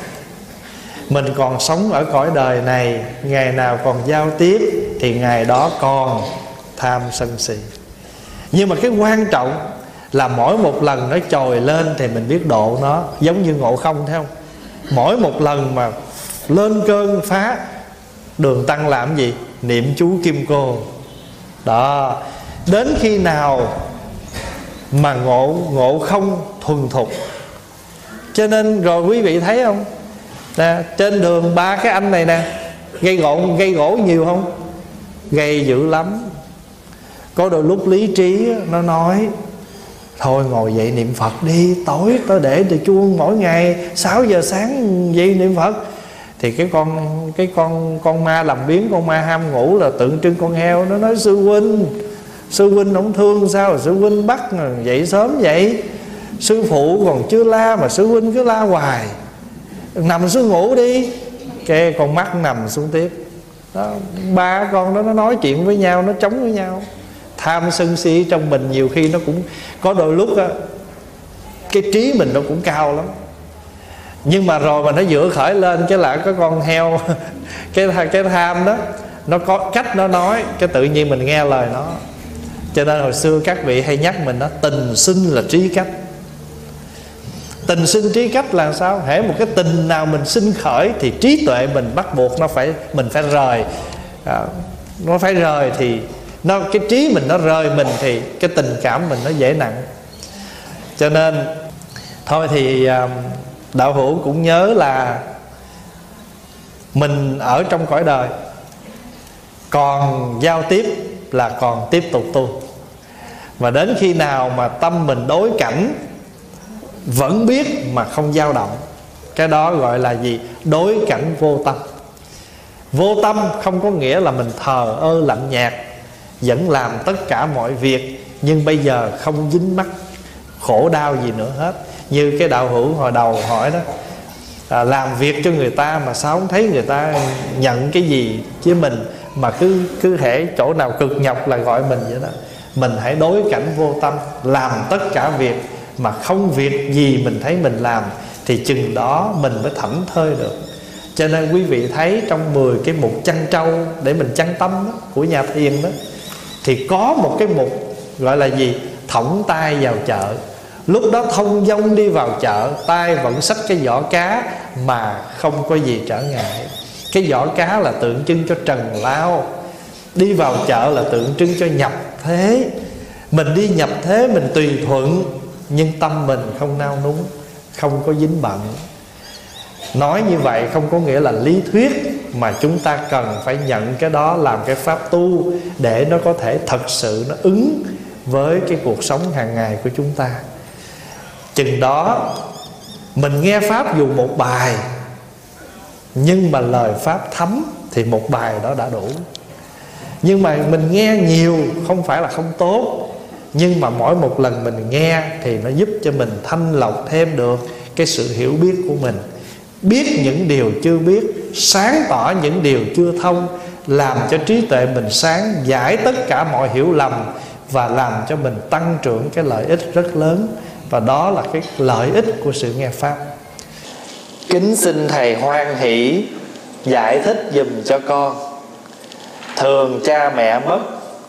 mình còn sống ở cõi đời này, ngày nào còn giao tiếp thì ngày đó còn tham sân si. Nhưng mà cái quan trọng là mỗi một lần nó trồi lên thì mình biết độ nó, giống như ngộ không, thấy không? Mỗi một lần mà lên cơn phá, đường tăng làm gì? Niệm chú kim cô. Đó. Đến khi nào mà ngộ ngộ không thuần thục? Cho nên rồi quý vị thấy không? Nè, trên đường ba cái anh này nè gây gỗ gây gỗ nhiều không? Gây dữ lắm. Có đôi lúc lý trí nó nói thôi ngồi dậy niệm phật đi tối tôi để từ chuông mỗi ngày 6 giờ sáng dậy niệm phật. Thì cái con cái con con ma làm biến con ma ham ngủ là tượng trưng con heo. Nó nói sư huynh sư huynh ông thương sao sư huynh bắt dậy sớm vậy? Sư phụ còn chưa la mà sư huynh cứ la hoài nằm xuống ngủ đi. Cái con mắt nằm xuống tiếp. Đó, ba con đó nó nói chuyện với nhau nó chống với nhau. Tham sân si trong mình nhiều khi nó cũng có đôi lúc á cái trí mình nó cũng cao lắm. Nhưng mà rồi mà nó dựa khởi lên cái là cái con heo cái cái tham đó nó có cách nó nói cái tự nhiên mình nghe lời nó. Cho nên hồi xưa các vị hay nhắc mình đó tình sinh là trí cách tình sinh trí cách là sao? Hễ một cái tình nào mình sinh khởi thì trí tuệ mình bắt buộc nó phải mình phải rời. À, nó phải rời thì nó cái trí mình nó rời mình thì cái tình cảm mình nó dễ nặng. Cho nên thôi thì à, đạo hữu cũng nhớ là mình ở trong cõi đời. Còn giao tiếp là còn tiếp tục tu. Và đến khi nào mà tâm mình đối cảnh vẫn biết mà không dao động. Cái đó gọi là gì? Đối cảnh vô tâm. Vô tâm không có nghĩa là mình thờ ơ lạnh nhạt vẫn làm tất cả mọi việc nhưng bây giờ không dính mắc khổ đau gì nữa hết. Như cái đạo hữu hồi đầu hỏi đó à, làm việc cho người ta mà sao không thấy người ta nhận cái gì với mình mà cứ cứ thể chỗ nào cực nhọc là gọi mình vậy đó. Mình hãy đối cảnh vô tâm làm tất cả việc mà không việc gì mình thấy mình làm thì chừng đó mình mới thảnh thơi được. Cho nên quý vị thấy trong 10 cái mục chăn trâu để mình chăn tâm đó, của nhà thiền đó thì có một cái mục gọi là gì? Thõng tay vào chợ. Lúc đó thông dông đi vào chợ tay vẫn xách cái vỏ cá mà không có gì trở ngại. Cái vỏ cá là tượng trưng cho trần lao. Đi vào chợ là tượng trưng cho nhập thế. Mình đi nhập thế mình tùy thuận nhưng tâm mình không nao núng, không có dính bận. Nói như vậy không có nghĩa là lý thuyết mà chúng ta cần phải nhận cái đó làm cái pháp tu để nó có thể thật sự nó ứng với cái cuộc sống hàng ngày của chúng ta. Chừng đó, mình nghe pháp dù một bài, nhưng mà lời pháp thấm thì một bài đó đã đủ. Nhưng mà mình nghe nhiều không phải là không tốt nhưng mà mỗi một lần mình nghe thì nó giúp cho mình thanh lọc thêm được cái sự hiểu biết của mình. Biết những điều chưa biết, sáng tỏ những điều chưa thông, làm cho trí tuệ mình sáng, giải tất cả mọi hiểu lầm và làm cho mình tăng trưởng cái lợi ích rất lớn. Và đó là cái lợi ích của sự nghe pháp. Kính xin thầy hoan hỷ giải thích dùm cho con. Thường cha mẹ mất,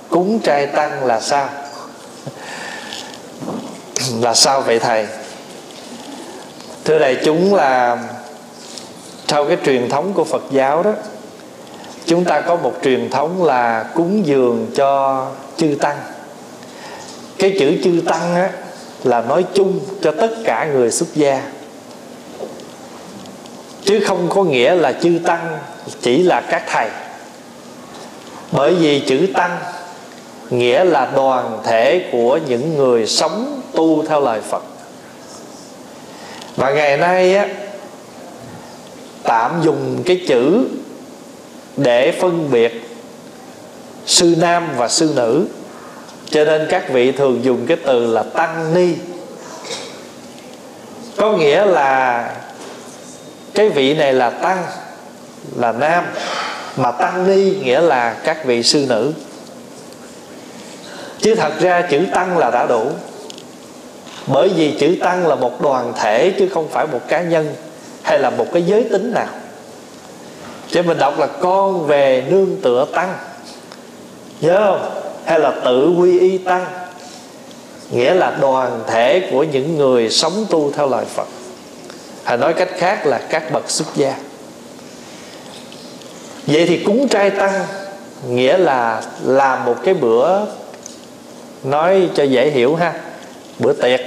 cúng trai tăng là sao? Là sao vậy thầy? Thưa đại chúng là theo cái truyền thống của phật giáo đó, chúng ta có một truyền thống là cúng dường cho chư tăng. Cái chữ chư tăng á là nói chung cho tất cả người xuất gia. Chứ không có nghĩa là chư tăng chỉ là các thầy. Bởi vì chữ tăng nghĩa là đoàn thể của những người sống tu theo lời phật. Và ngày nay á, tạm dùng cái chữ để phân biệt sư nam và sư nữ. Cho nên các vị thường dùng cái từ là tăng ni. Có nghĩa là cái vị này là tăng, là nam, mà tăng ni nghĩa là các vị sư nữ. Chứ thật ra chữ tăng là đã đủ bởi vì chữ tăng là một đoàn thể chứ không phải một cá nhân hay là một cái giới tính nào. Chứ mình đọc là con về nương tựa tăng. Nhớ không? Hay là tự quy y tăng. Nghĩa là đoàn thể của những người sống tu theo lời phật. Hay nói cách khác là các bậc xuất gia. Vậy thì cúng trai tăng nghĩa là làm một cái bữa nói cho dễ hiểu ha bữa tiệc.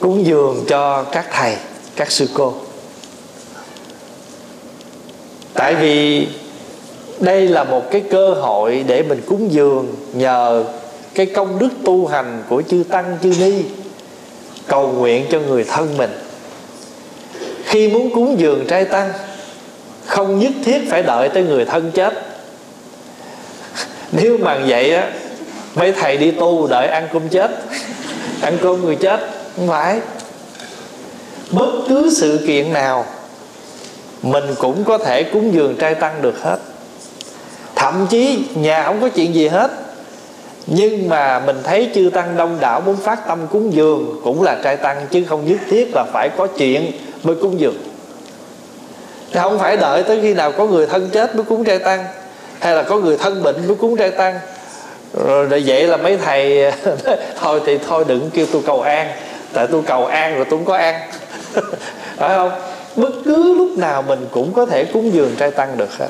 Cúng dường cho các thầy, các sư cô. Tại vì đây là một cái cơ hội để mình cúng dường nhờ cái công đức tu hành của chư tăng, chư ni, cầu nguyện cho người thân mình. Khi muốn cúng dường trai tăng, không nhất thiết phải đợi tới người thân chết. Nếu mà vậy á mấy thầy đi tu đợi ăn cơm chết. Ăn cơm người chết, không phải. Bất cứ sự kiện nào, mình cũng có thể cúng dường trai tăng được hết. Thậm chí, nhà không có chuyện gì hết. Nhưng mà mình thấy chư tăng đông đảo muốn phát tâm cúng dường cũng là trai tăng, chứ không nhất thiết là phải có chuyện mới cúng dường. Thì không phải đợi tới khi nào có người thân chết mới cúng trai tăng, hay là có người thân bệnh mới cúng trai tăng. Ờ, rồi vậy là mấy thầy, thôi thì thôi đừng kêu tôi cầu an, tại tôi cầu an rồi tôi không có an. Phải không? Bất cứ lúc nào mình cũng có thể cúng dường trai tăng được hết.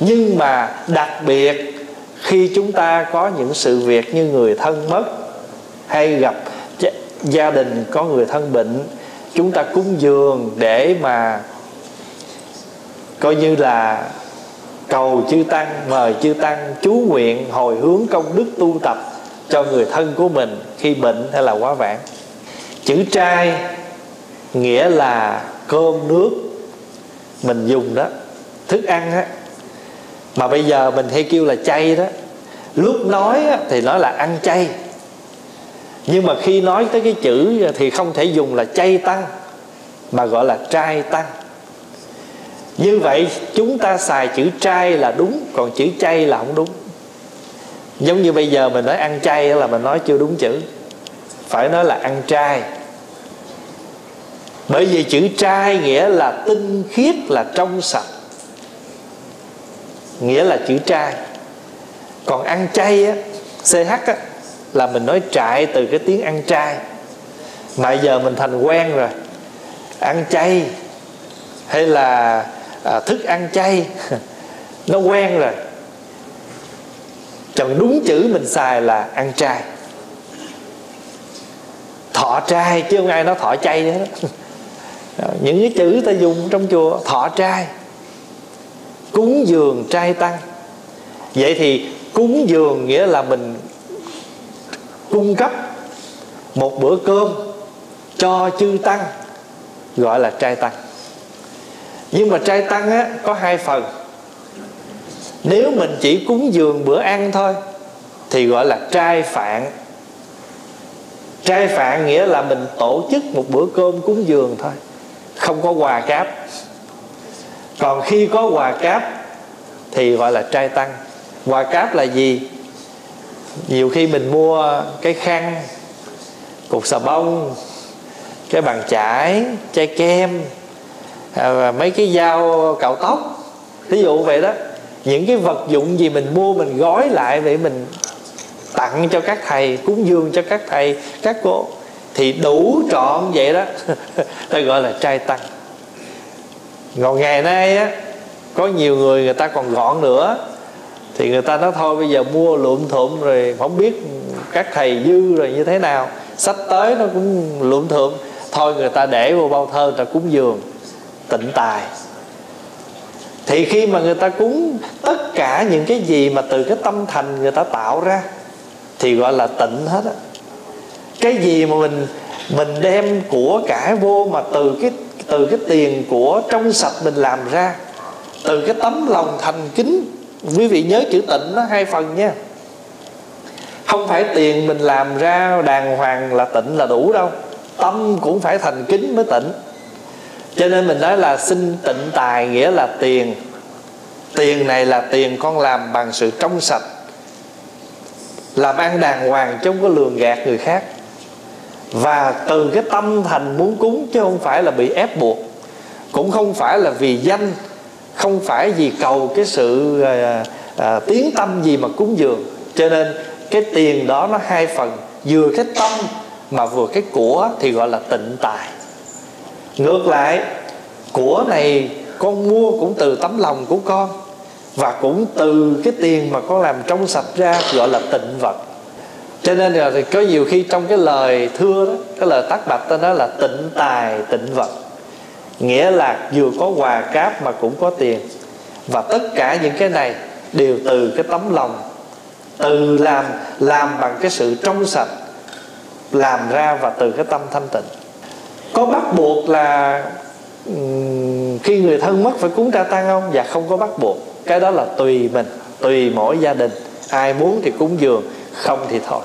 Nhưng mà đặc biệt, khi chúng ta có những sự việc như người thân mất hay gặp gia đình có người thân bệnh, chúng ta cúng dường để mà coi như là cầu chư tăng mời chư tăng chú nguyện hồi hướng công đức tu tập cho người thân của mình khi bệnh hay là quá vãng. Chữ trai nghĩa là cơm nước mình dùng đó thức ăn á. Mà bây giờ mình hay kêu là chay đó. Lúc nói á, thì nói là ăn chay. Nhưng mà khi nói tới cái chữ thì không thể dùng là chay tăng mà gọi là trai tăng như vậy, chúng ta xài chữ trai là đúng, còn chữ chay là không đúng. Giống như bây giờ mình nói ăn chay là mình nói chưa đúng chữ. Phải nói là ăn trai. Bởi vì chữ trai nghĩa là tinh khiết, là trong sạch. Nghĩa là chữ trai. Còn ăn chay á ch á, là mình nói trại từ cái tiếng ăn trai. Mà giờ mình thành quen rồi. Ăn chay hay là à, thức ăn chay. Nó quen rồi. Chọn đúng chữ mình xài là ăn chay. Thọ trai chứ không ai nói thọ chay hết những cái chữ ta dùng trong chùa thọ trai. Cúng dường trai tăng. Vậy thì cúng dường nghĩa là mình cung cấp một bữa cơm cho chư tăng gọi là trai tăng nhưng mà trai tăng á, có hai phần. Nếu mình chỉ cúng dường bữa ăn thôi, thì gọi là trai phạn. Trai phạn nghĩa là mình tổ chức một bữa cơm cúng dường thôi, không có quà cáp. Còn khi có quà cáp, thì gọi là trai tăng. Quà cáp là gì? Nhiều khi mình mua cái khăn cục xà bông, cái bàn chải, chai kem à, và mấy cái dao cạo tóc. Ví dụ vậy đó. Những cái vật dụng gì mình mua mình gói lại để mình tặng cho các thầy cúng dường cho các thầy các cô thì đủ trọn vậy đó. Ta gọi là trai tăng. Còn ngày nay á có nhiều người người ta còn gọn nữa. Thì người ta nói thôi bây giờ mua lượm thượm rồi không biết các thầy dư rồi như thế nào. Sách tới nó cũng lượm thượm thôi người ta để vô bao thơ người ta cúng dường tịnh tài. Thì khi mà người ta cúng tất cả những cái gì mà từ cái tâm thành người ta tạo ra, thì gọi là tịnh hết á. Cái gì mà mình mình đem của cải vô mà từ cái từ cái tiền của trong sạch mình làm ra, từ cái tấm lòng thành kính, quý vị nhớ chữ tịnh nó hai phần nha. Không phải tiền mình làm ra đàng hoàng là tịnh là đủ đâu, tâm cũng phải thành kính mới tịnh cho nên mình nói là xin tịnh tài nghĩa là tiền. Tiền này là tiền con làm bằng sự trong sạch làm ăn đàng hoàng chứ không có lường gạt người khác. Và từ cái tâm thành muốn cúng chứ không phải là bị ép buộc cũng không phải là vì danh không phải vì cầu cái sự ờ, ờ, à, à, tiến tâm gì mà cúng dường. Cho nên cái tiền đó nó hai phần vừa cái tâm mà vừa cái của thì gọi là tịnh tài ngược lại, của này con mua cũng từ tấm lòng của con và cũng từ cái tiền mà con làm trong sạch ra, gọi là tịnh vật. Cho nên là thì có nhiều khi trong cái lời thưa đó, cái lời tác bạch ta nói là tịnh tài, tịnh vật. Nghĩa là vừa có quà cáp mà cũng có tiền. Và tất cả những cái này đều từ cái tấm lòng. Từ làm làm bằng cái sự trong sạch, làm ra và từ cái tâm thanh tịnh có bắt buộc là khi người thân mất phải cúng tra tăng không? Dạ không có bắt buộc. Cái đó là tùy mình, tùy mỗi gia đình. Ai muốn thì cúng dường, không thì thôi.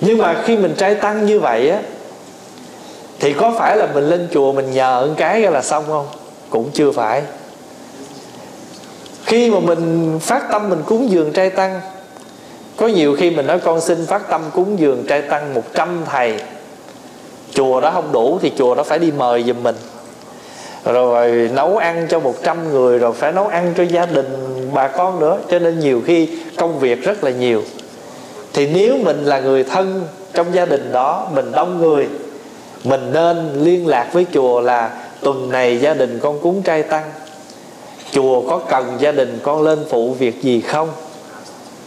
Nhưng mà khi mình trai tăng như vậy á, thì có phải là mình lên chùa mình nhờ một cái là xong không? Cũng chưa phải. Khi mà mình phát tâm mình cúng dường trai tăng, có nhiều khi mình nói con xin phát tâm cúng dường trai tăng 100 thầy chùa đó không đủ thì chùa đó phải đi mời giùm mình. Rồi nấu ăn cho 100 người, rồi phải nấu ăn cho gia đình, bà con nữa. Cho nên nhiều khi công việc rất là nhiều. Thì nếu mình là người thân trong gia đình đó, mình đông người, mình nên liên lạc với chùa là tuần này gia đình con cúng trai tăng. Chùa có cần gia đình con lên phụ việc gì không?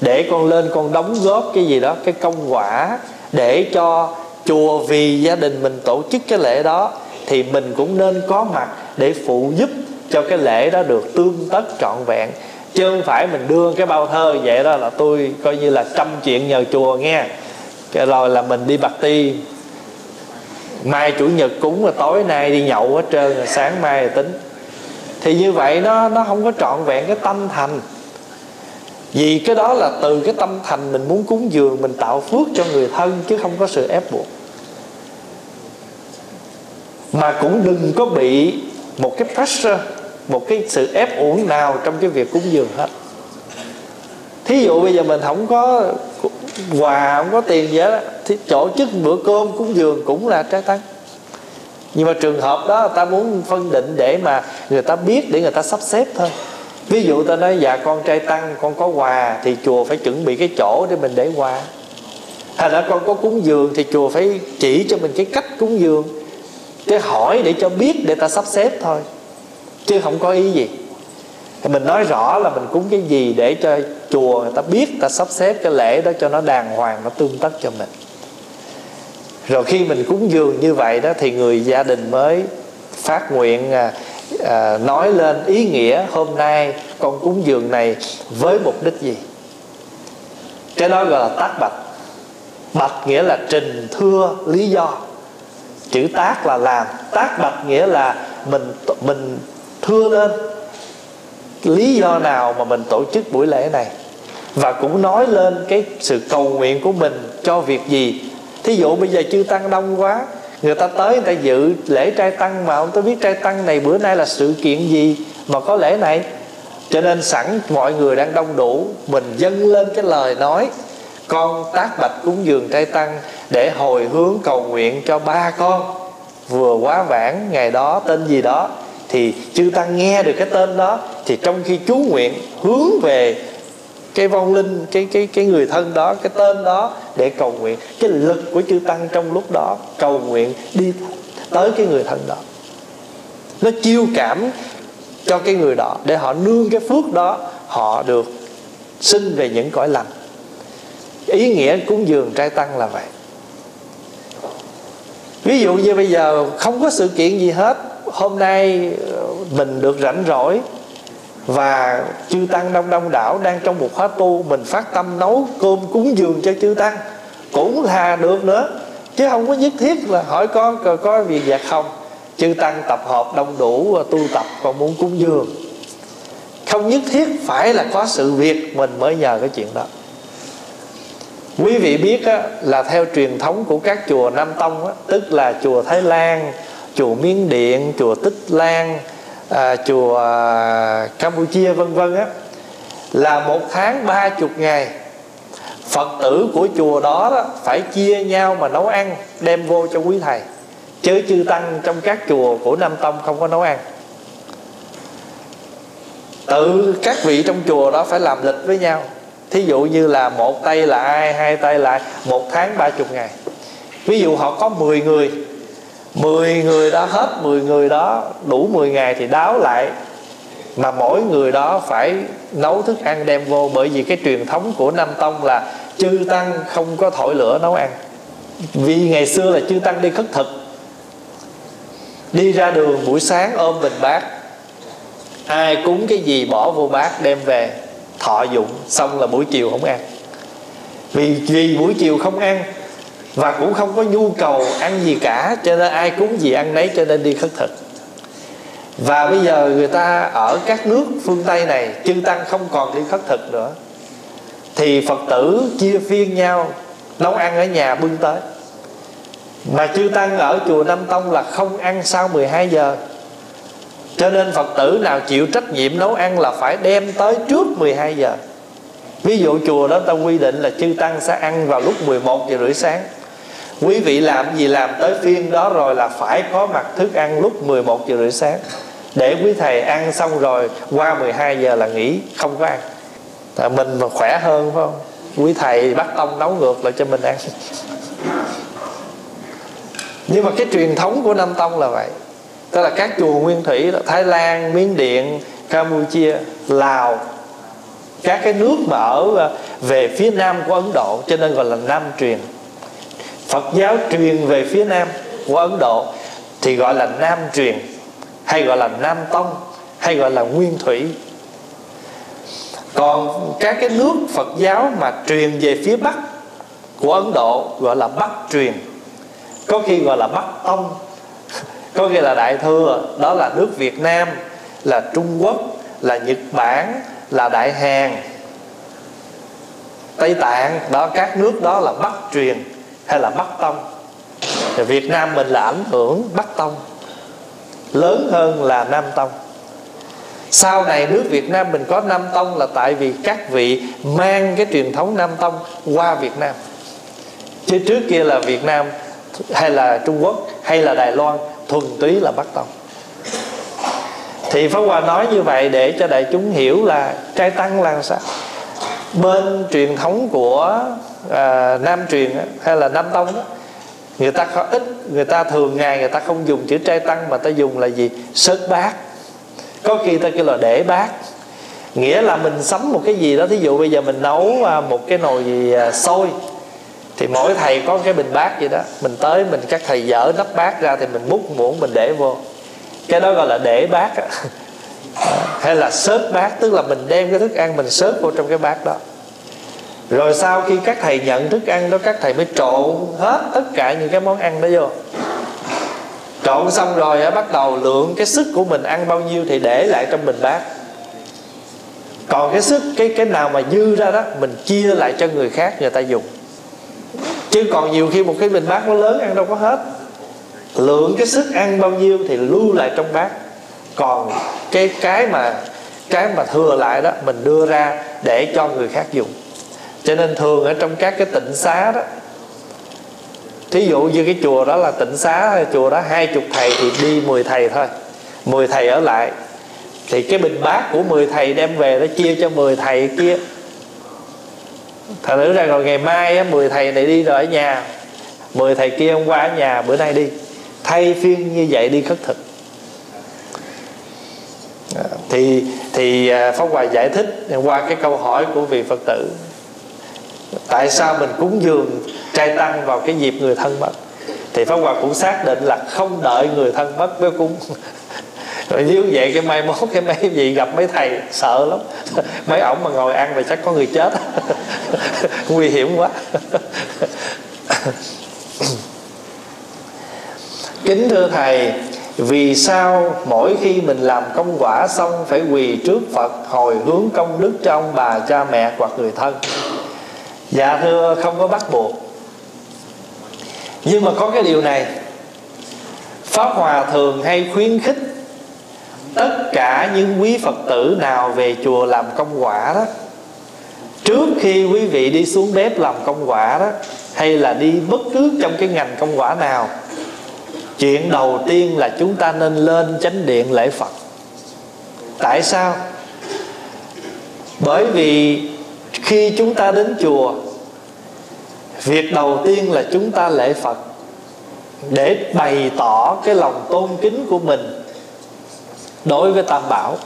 Để con lên con đóng góp cái gì đó, cái công quả để cho chùa vì gia đình mình tổ chức cái lễ đó thì mình cũng nên có mặt để phụ giúp cho cái lễ đó được tương tất trọn vẹn. Chứ không phải mình đưa cái bao thơ vậy đó là tôi coi như là trăm chuyện nhờ chùa nghe. Cái rồi là mình đi bạc ti. Mai chủ nhật cúng là tối nay đi nhậu hết trơn, rồi sáng mai là tính. Thì như vậy nó nó không có trọn vẹn cái tâm thành. Vì cái đó là từ cái tâm thành mình muốn cúng dường, mình tạo phước cho người thân chứ không có sự ép buộc mà cũng đừng có bị một cái pressure, một cái sự ép uổng nào trong cái việc cúng dường hết. Thí dụ bây giờ mình không có quà, không có tiền gì hết thì tổ chức bữa cơm cúng dường cũng là trái tăng nhưng mà trường hợp đó ta muốn phân định để mà người ta biết, để người ta sắp xếp thôi. Ví dụ ta nói dạ con trai tăng, con có quà thì chùa phải chuẩn bị cái chỗ để mình để quà. Hay là con có cúng dường thì chùa phải chỉ cho mình cái cách cúng dường cái hỏi để cho biết để ta sắp xếp thôi. Chứ không có ý gì. Thì mình nói rõ là mình cúng cái gì để cho chùa người ta biết ta sắp xếp cái lễ đó cho nó đàng hoàng nó tương tất cho mình. Rồi khi mình cúng dường như vậy đó thì người gia đình mới phát nguyện à, à, nói lên ý nghĩa hôm nay con cúng dường này với mục đích gì. Cái đó gọi là tác bạch. Bạch nghĩa là trình thưa lý do chữ tác là làm. Tác bạch nghĩa là mình mình thưa lên. Lý do nào mà mình tổ chức buổi lễ này? Và cũng nói lên cái sự cầu nguyện của mình cho việc gì? Thí dụ bây giờ chưa tăng đông quá, người ta tới người ta dự lễ trai tăng mà ông ta biết trai tăng này, bữa nay là sự kiện gì mà có lễ này? Cho nên sẵn mọi người đang đông đủ, mình dâng lên cái lời nói con tác bạch cúng dường trai tăng để hồi hướng cầu nguyện cho ba con. Vừa quá vãng, ngày đó tên gì đó, thì chư tăng nghe được cái tên đó, thì trong khi chú nguyện hướng về cái vong linh, cái cái cái người thân đó, cái tên đó để cầu nguyện, cái lực của chư tăng trong lúc đó cầu nguyện đi tới cái người thân đó. Nó chiêu cảm cho cái người đó để họ nương cái phước đó, họ được sinh về những cõi lành ý nghĩa cúng dường trai tăng là vậy. Ví dụ như bây giờ không có sự kiện gì hết hôm nay ờ, mình được rảnh rỗi và chư tăng đông đông đảo đang trong một khóa tu mình phát tâm nấu cơm cúng dường cho chư tăng cũng thà được nữa. Chứ không có nhất thiết là hỏi có có, có việc gì không? Chư tăng tập hợp đông đủ ờ, tu tập còn muốn cúng dường. Không nhất thiết phải là có sự việc mình mới nhờ cái chuyện đó quý vị biết á, là theo truyền thống của các chùa nam tông á, tức là chùa thái lan chùa miến điện chùa tích lan à, chùa à, campuchia vân vân á là một tháng ba chục ngày phật tử của chùa đó, đó phải chia nhau mà nấu ăn đem vô cho quý thầy. Chứ chư tăng trong các chùa của nam tông không có nấu ăn. Tự các vị trong chùa đó phải làm lịch với nhau thí dụ như là một tay là ai hai tay là ai, một tháng ba chục ngày. Ví dụ họ có 10 người 10 người đó hết 10 người đó đủ 10 ngày thì đáo lại mà mỗi người đó phải nấu thức ăn đem vô bởi vì cái truyền thống của Nam Tông là chư tăng không có thổi lửa nấu ăn. Vì ngày xưa là chư tăng đi khất thực đi ra đường buổi sáng ôm bình bát ai cúng cái gì bỏ vô bát đem về thọ dụng, xong là buổi chiều không ăn. Vì vì buổi chiều không ăn? Và cũng không có nhu cầu ăn gì cả, cho nên ai cúng gì ăn nấy cho nên đi khất thực. Và bây giờ người ta ở các nước phương tây này, chư tăng không còn đi khất thực nữa. Thì phật tử chia phiên nhau, nấu ăn ở nhà bưng tới. Mà chư tăng ở chùa Nam Tông là không ăn sau 12 giờ cho nên Phật tử nào chịu trách nhiệm nấu ăn là phải đem tới trước 12 giờ. Ví dụ chùa đó ta quy định là chư tăng sẽ ăn vào lúc 11 giờ rưỡi sáng. Quý vị làm gì làm tới phiên đó rồi là phải có mặt thức ăn lúc 11 giờ rưỡi sáng. Để quý thầy ăn xong rồi, qua 12 giờ là nghỉ, không có ăn. Là Mình mà khỏe hơn, phải không? Quý thầy bắt tông nấu ngược lại cho mình ăn. Nhưng mà cái truyền thống của Nam Tông là vậy. Tức là các chùa nguyên thủy là Thái Lan, Miến Điện, Campuchia, Lào Các cái nước mà ở à, về phía nam của Ấn Độ Cho nên gọi là Nam truyền. Phật giáo truyền về phía nam của Ấn Độ Thì gọi là Nam truyền Hay gọi là Nam Tông Hay gọi là Nguyên Thủy. Còn các cái nước Phật giáo mà truyền về phía Bắc của Ấn Độ Gọi là Bắc truyền Có khi gọi là Bắc Tông có nghĩa là đại thừa, đó là nước việt nam, là trung quốc, là nhật bản, là đại hàn, tây tạng, đó, các nước đó là bắc truyền hay là bắc tông. Thì việt nam mình là ảnh hưởng bắc tông, lớn hơn là nam tông. Sau này nước Việt Nam mình có Nam Tông là tại vì các vị mang cái truyền thống Nam Tông qua Việt Nam. Chứ trước kia là Việt Nam hay là Trung Quốc hay là Đài Loan thuần túy là bắt tông. Thì pháp hòa nói như vậy để cho đại chúng hiểu là trai tăng là sao? Bên truyền thống của à, nam truyền hay là nam tông đó, người ta có ít người ta thường ngày người ta không dùng chữ trai tăng mà ta dùng là gì? Sớt bát có khi ta kêu là để bát nghĩa là mình sắm một cái gì đó thí dụ bây giờ mình nấu à, một cái nồi gì à, sôi thì mỗi thầy có cái bình bát vậy đó. Mình tới mình các thầy dở nắp bát ra thì mình múc muỗng mình để vô. Cái đó gọi là để bát đó. hay là xớp bát tức là mình đem cái thức ăn mình xớp vô trong cái bát đó. Rồi sau khi các thầy nhận thức ăn đó các thầy mới trộn hết tất cả những cái món ăn đó vô. Trộn xong rồi á, bắt đầu lượng cái sức của mình ăn bao nhiêu thì để lại trong bình bát. Còn cái sức cái cái nào mà dư ra đó mình chia lại cho người khác người ta dùng chứ còn nhiều khi một cái bình bát nó lớn ăn đâu có hết. Lượng cái sức ăn bao nhiêu thì lưu lại trong bát. Còn cái cái mà cái mà thừa lại đó, mình đưa ra để cho người khác dùng. Cho nên thường ở trong các cái tịnh xá đó, thí dụ như cái chùa đó là tịnh xá, chùa đó hai chục thầy thì đi 10 thầy thôi. 10 thầy ở lại. Thì cái bình bát của 10 thầy đem về nó chia cho 10 thầy kia thành thử ra rồi ngày mai á, 10 thầy này đi rồi ở nhà. 10 thầy kia hôm qua ở nhà bữa nay đi. Thay phiên như vậy đi khất thực. À, thì thì à, pháp hòa giải thích qua cái câu hỏi của vị phật tử. Tại sao mình cúng dường trai tăng vào cái dịp người thân mất? Thì pháp hòa cũng xác định là không đợi người thân mất mới cúng rồi nếu vậy cái mai mốt, cái mấy gì gặp mấy thầy, sợ lắm. Mấy ổng mà ngồi ăn thì chắc có người chết. Nguy hiểm quá. Kính thưa thầy, vì sao mỗi khi mình làm công quả xong phải quỳ trước phật, hồi hướng công đức cho ông bà, cha mẹ hoặc người thân? Dạ thưa, không có bắt buộc. Nhưng mà có cái điều này. Pháp hòa thường hay khuyến khích tất cả những quý phật tử nào về chùa làm công quả đó, trước khi quý vị đi xuống bếp làm công quả đó, hay là đi bất cứ trong cái ngành công quả nào, chuyện đầu tiên là chúng ta nên lên chánh điện lễ phật. Tại sao? Bởi vì khi chúng ta đến chùa, việc đầu tiên là chúng ta lễ phật để bày tỏ cái lòng tôn kính của mình đối với tam bảo.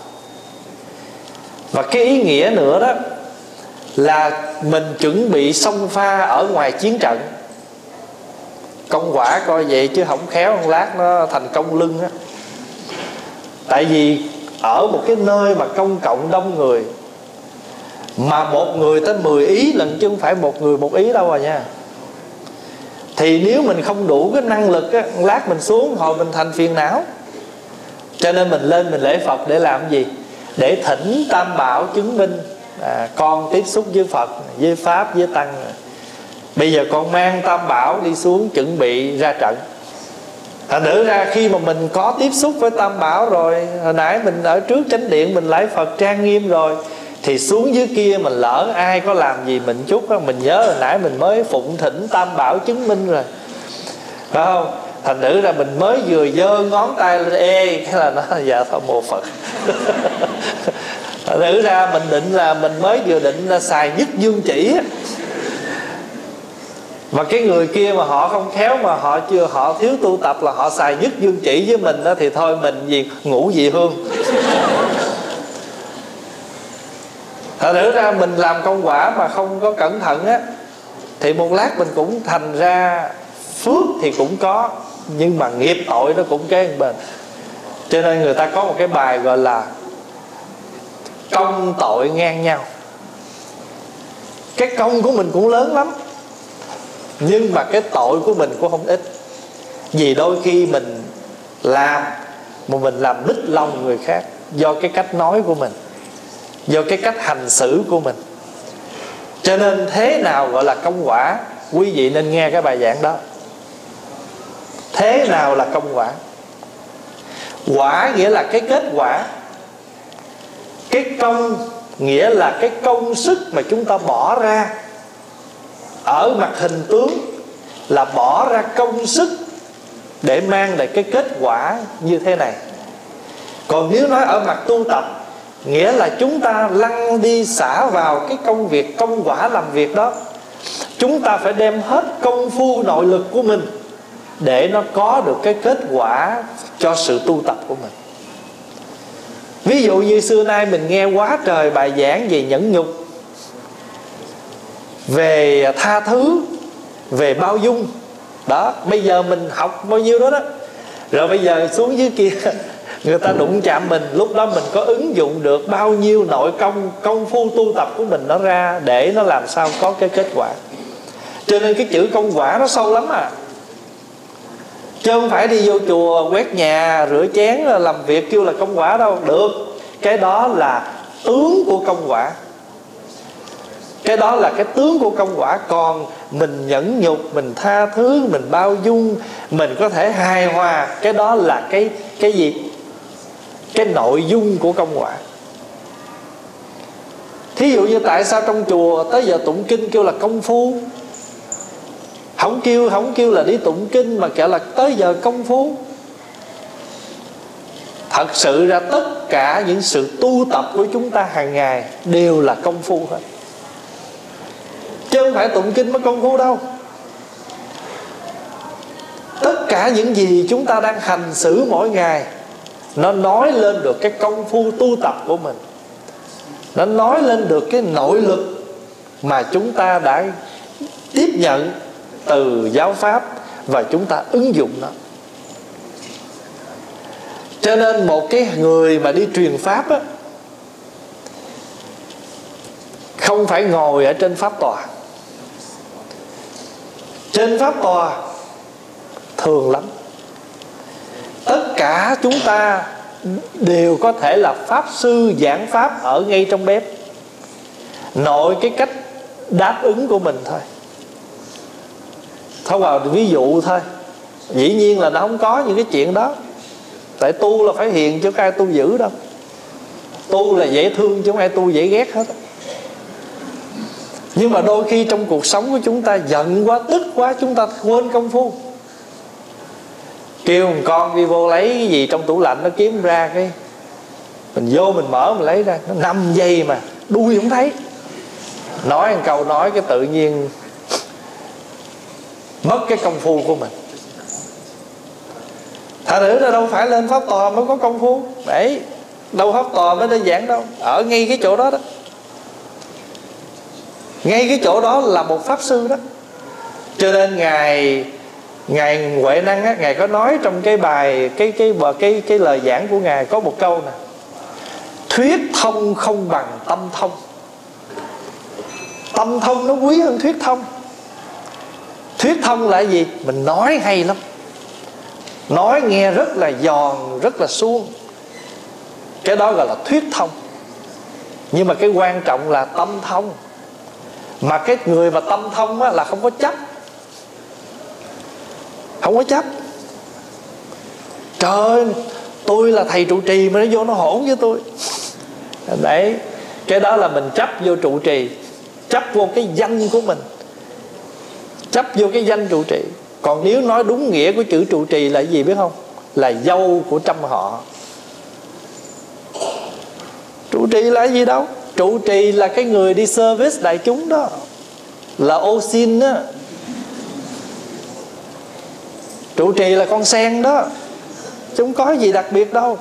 Và cái ý nghĩa nữa đó là mình chuẩn bị xông pha ở ngoài chiến trận. Công quả coi vậy chứ không khéo một lát nó thành công lưng á. Tại vì ở một cái nơi mà công cộng đông người, mà một người tới 10 ý lần chứ không phải một người một ý đâu rồi nha. Thì nếu mình không đủ cái năng lực á lát mình xuống, hồi mình thành phiền não cho nên mình lên mình lễ phật để làm gì? Để thỉnh tam bảo chứng minh à, con tiếp xúc với phật với pháp với tăng. Bây giờ con mang tam bảo đi xuống chuẩn bị ra trận. Thành nữ ra khi mà mình có tiếp xúc với tam bảo rồi hồi nãy mình ở trước chánh điện mình lễ phật trang nghiêm rồi thì xuống dưới kia mình lỡ ai có làm gì mình chút đó, mình nhớ hồi nãy mình mới phụng thỉnh tam bảo chứng minh rồi. Phải không? Thành thử ra mình mới vừa giơ ngón tay lên, ê cái là nó dạ thôi mô phật. Thành thử ra mình định là mình mới vừa định là xài nhất dương chỉ mà cái người kia mà họ không khéo mà họ chưa, họ thiếu tu tập là họ xài nhất dương chỉ với mình đó thì thôi mình gì, ngủ dị hương. Thật thử ra mình làm công quả mà không có cẩn thận á, thì một lát mình cũng thành ra phước thì cũng có nhưng mà nghiệp tội nó cũng kế bên. Cho nên người ta có một cái bài gọi là công tội ngang nhau. Cái công của mình cũng lớn lắm, nhưng mà cái tội của mình cũng không ít. Vì đôi khi mình làm mà mình làm đứt lòng người khác do cái cách nói của mình, do cái cách hành xử của mình. Cho nên thế nào gọi là công quả, quý vị nên nghe cái bài giảng đó thế nào là công quả? Quả nghĩa là cái kết quả. Cái công nghĩa là cái công sức mà chúng ta bỏ ra. Ở mặt hình tướng là bỏ ra công sức để mang lại cái kết quả như thế này. Còn nếu nói ở mặt tu tập, nghĩa là chúng ta lăn đi xả vào cái công việc, công quả làm việc đó. Chúng ta phải đem hết công phu nội lực của mình để nó có được cái kết quả cho sự tu tập của mình. Ví dụ như xưa nay mình nghe quá trời bài giảng về nhẫn nhục, về tha thứ, về bao dung. Đó, bây giờ mình học bao nhiêu đó đó. Rồi bây giờ xuống dưới kia, người ta đụng chạm mình, lúc đó mình có ứng dụng được bao nhiêu nội công công phu tu tập của mình nó ra để nó làm sao có cái kết quả. Cho nên cái chữ công quả nó sâu lắm à chứ không phải đi vô chùa, quét nhà, rửa chén làm việc kêu là công quả đâu. Được. Cái đó là tướng của công quả. Cái đó là cái tướng của công quả. Còn mình nhẫn nhục, mình tha thứ, mình bao dung, mình có thể hài hòa, cái đó là cái cái gì? Cái nội dung của công quả. Thí dụ như tại sao trong chùa tới giờ tụng kinh kêu là công phu? Không kêu không kêu là đi tụng kinh mà kể là tới giờ công phu. Thật sự ra tất cả những sự tu tập của chúng ta hàng ngày đều là công phu hết. Chứ không phải tụng kinh mới công phu đâu. Tất cả những gì chúng ta đang hành xử mỗi ngày, nó nói lên được cái công phu tu tập của mình. Nó nói lên được cái nội lực mà chúng ta đã tiếp nhận từ giáo pháp và chúng ta ứng dụng nó. Cho nên một cái người mà đi truyền pháp á, không phải ngồi ở trên pháp tòa. Trên pháp tòa thường lắm. Tất cả chúng ta đều có thể là pháp sư giảng pháp ở ngay trong bếp. Nội cái cách đáp ứng của mình thôi thôi vào ví dụ thôi. Dĩ nhiên là nó không có những cái chuyện đó. Tại tu là phải hiền chứ ai tu dữ đâu. Tu là dễ thương chứ không ai tu dễ ghét hết nhưng mà đôi khi trong cuộc sống của chúng ta, giận quá, tức quá, chúng ta quên công phu. Kêu một con đi vô lấy cái gì trong tủ lạnh nó kiếm ra cái, mình vô mình mở mình lấy ra, nó năm giây mà, đuôi không thấy. Nói một câu, nói cái tự nhiên mất cái công phu của mình. Thà nữ là đâu phải lên pháp tòa mới có công phu. Đấy đâu pháp tòa mới đơn giản đâu. Ở ngay cái chỗ đó đó. Ngay cái chỗ đó là một pháp sư đó. Cho nên ngài ngài huệ năng á ngài có nói trong cái bài cái cái cái cái, cái lời giảng của ngài có một câu nè. Thuyết thông không bằng tâm thông. Tâm thông nó quý hơn thuyết thông thuyết thông là gì? Mình nói hay lắm. Nói nghe rất là giòn rất là suông. Cái đó gọi là thuyết thông. Nhưng mà cái quan trọng là tâm thông. Mà cái người mà tâm thông á, là không có chấp. Không có chấp. Trời ơi tôi là thầy trụ trì mà nó vô nó hỗn với tôi. Đấy cái đó là mình chấp vô trụ trì chấp vô cái danh của mình chấp vô cái danh trụ trì. Còn nếu nói đúng nghĩa của chữ trụ trì là gì biết không? Là dâu của trăm họ. Trụ trì là gì đâu? Trụ trì là cái người đi service đại chúng đó. Là ô xin đó trụ trì là con sen đó. Chúng có gì đặc biệt đâu.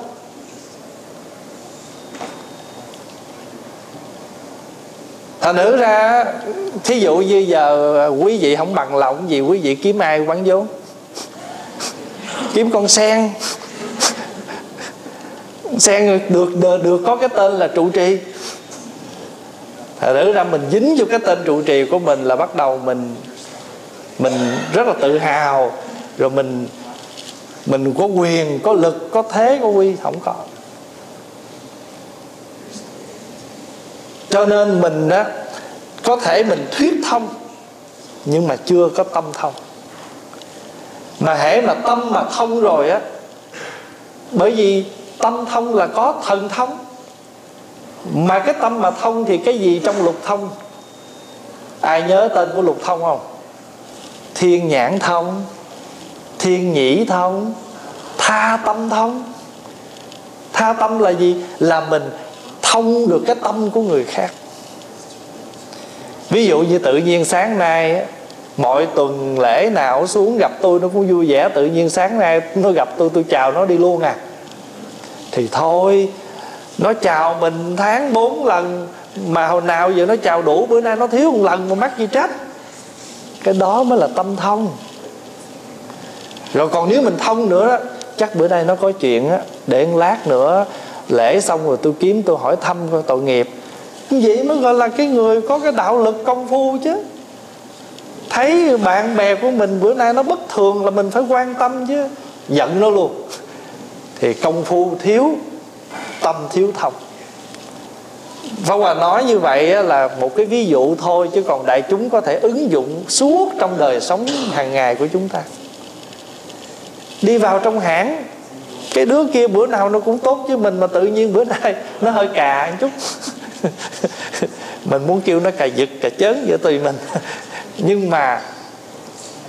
Thành nữ ra thí dụ như giờ quý vị không bằng lòng gì quý vị kiếm ai quán vốn? Kiếm con sen. Sen được, được được có cái tên là trụ trì. Thật nữ ra mình dính vô cái tên trụ trì của mình là bắt đầu mình mình rất là tự hào. Rồi mình mình có quyền có lực có thế có quy không có. Cho nên mình đó có thể mình thuyết thông, nhưng mà chưa có tâm thông. Mà hễ mà tâm mà thông rồi á, bởi vì tâm thông là có thần thông. Mà cái tâm mà thông thì cái gì trong lục thông? Ai nhớ tên của lục thông không? Thiên nhãn thông, thiên nhĩ thông, tha tâm thông. Tha tâm là gì? Là mình thông được cái tâm của người khác. Ví dụ như tự nhiên sáng nay mọi tuần lễ nào xuống gặp tôi nó cũng vui vẻ, tự nhiên sáng nay nó gặp tôi tôi chào nó đi luôn à. Thì thôi, nó chào mình tháng bốn lần, mà hồi nào giờ nó chào đủ, bữa nay nó thiếu một lần mà mắc gì trách. Cái đó mới là tâm thông. Rồi còn nếu mình thông nữa đó chắc bữa nay nó có chuyện á, để một lát nữa lễ xong rồi tôi kiếm, tôi hỏi thăm coi, tội nghiệp. Như vậy mới gọi là cái người có cái đạo lực công phu chứ. Thấy bạn bè của mình bữa nay nó bất thường là mình phải quan tâm chứ. Giận nó luôn. Thì công phu thiếu, tâm thiếu thông. Pháp Hòa nói như vậy là một cái ví dụ thôi Chứ còn đại chúng có thể ứng dụng suốt trong đời sống hàng ngày của chúng ta. Đi vào trong hãng cái đứa kia bữa nào nó cũng tốt với mình Mà tự nhiên bữa nay nó hơi cà một chút. Mình muốn kêu nó cà giật, cà chớn giữa tùy mình. Nhưng mà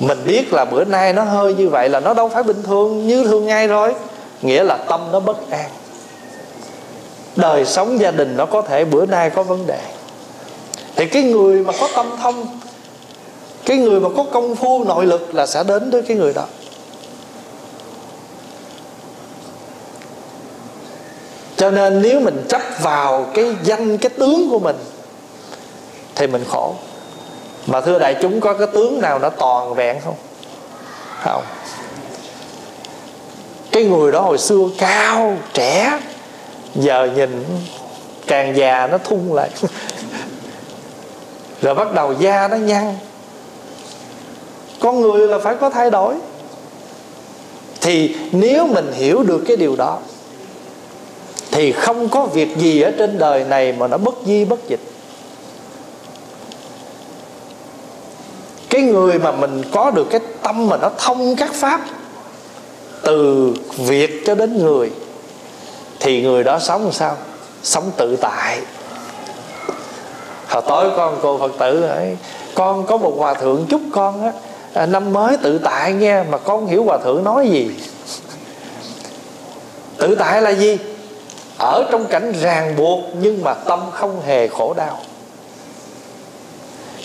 Mình biết là bữa nay nó hơi như vậy Là nó đâu phải bình thường, như thường ngày rồi. Nghĩa là tâm nó bất an. Đời sống gia đình nó có thể bữa nay có vấn đề. Thì cái người mà có tâm thông, cái người mà có công phu, nội lực là sẽ đến với cái người đó. Cho nên nếu mình chấp vào cái danh, cái tướng của mình, thì mình khổ. Mà thưa đại chúng, có cái tướng nào nó toàn vẹn không? Không. Cái người đó hồi xưa cao, trẻ, giờ nhìn càng già nó thun lại. Rồi bắt đầu da nó nhăn. Con người là phải có thay đổi. Thì nếu mình hiểu được cái điều đó thì không có việc gì ở trên đời này mà nó bất di bất dịch. Cái người mà mình có được cái tâm mà nó thông các pháp từ việc cho đến người thì người đó sống làm sao? Sống tự tại. Hồi tối con cô phật tử ấy con có một hòa thượng chúc con á à, năm mới tự tại nghe mà con hiểu hòa thượng nói gì. Tự tại là gì? Ở trong cảnh ràng buộc nhưng mà tâm không hề khổ đau.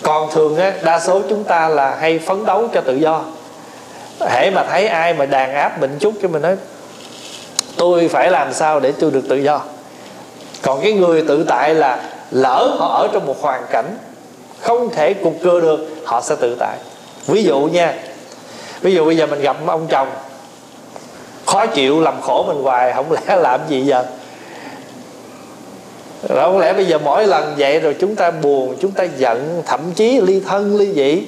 Còn thường á, đa số chúng ta là hay phấn đấu cho tự do. Hễ mà thấy ai mà đàn áp mình chút cho mình nói, tôi phải làm sao để tôi được tự do? Còn cái người tự tại là lỡ họ ở trong một hoàn cảnh không thể cục cưa được, họ sẽ tự tại. Ví dụ nha, ví dụ bây giờ mình gặp ông chồng, khó chịu, làm khổ mình hoài, không lẽ làm gì giờ? Không lẽ bây giờ mỗi lần vậy rồi chúng ta buồn, chúng ta giận, thậm chí ly thân, ly dị?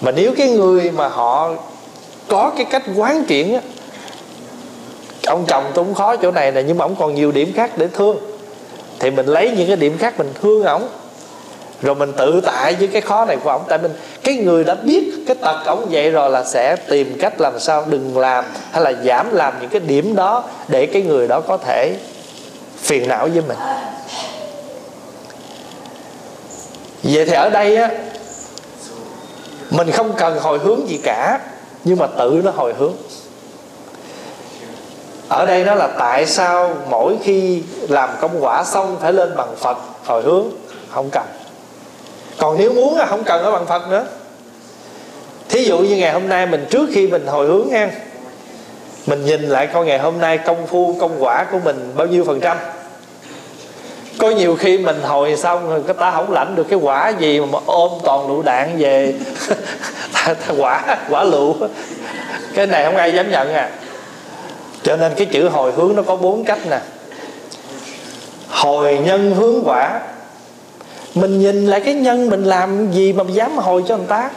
Mà nếu cái người mà họ có cái cách quán chuyển á, ông chồng tôi cũng khó chỗ này nè, nhưng mà ông còn nhiều điểm khác để thương. Thì mình lấy những cái điểm khác mình thương ổng. Rồi mình tự tại với cái khó này của ổng. Tại mình, cái người đã biết cái tật ổng vậy rồi là sẽ tìm cách làm sao đừng làm hay là giảm làm những cái điểm đó để cái người đó có thể phiền não với mình. Vậy thì ở đây á, mình không cần hồi hướng gì cả, nhưng mà tự nó hồi hướng. Ở đây nó là tại sao mỗi khi làm công quả xong phải lên bằng phật hồi hướng? Không cần. Còn nếu muốn là không cần ở bằng phật nữa. Thí dụ như ngày hôm nay mình trước khi mình hồi hướng ăn mình nhìn lại coi ngày hôm nay công phu, công quả của mình bao nhiêu phần trăm. Có nhiều khi mình hồi xong rồi cái ta không lãnh được cái quả gì mà ôm toàn lựu đạn về. Quả quả lựu. Cái này không ai dám nhận à. Cho nên cái chữ hồi hướng nó có bốn cách nè. Hồi nhân hướng quả. Mình nhìn lại cái nhân mình làm gì mà dám hồi cho người ta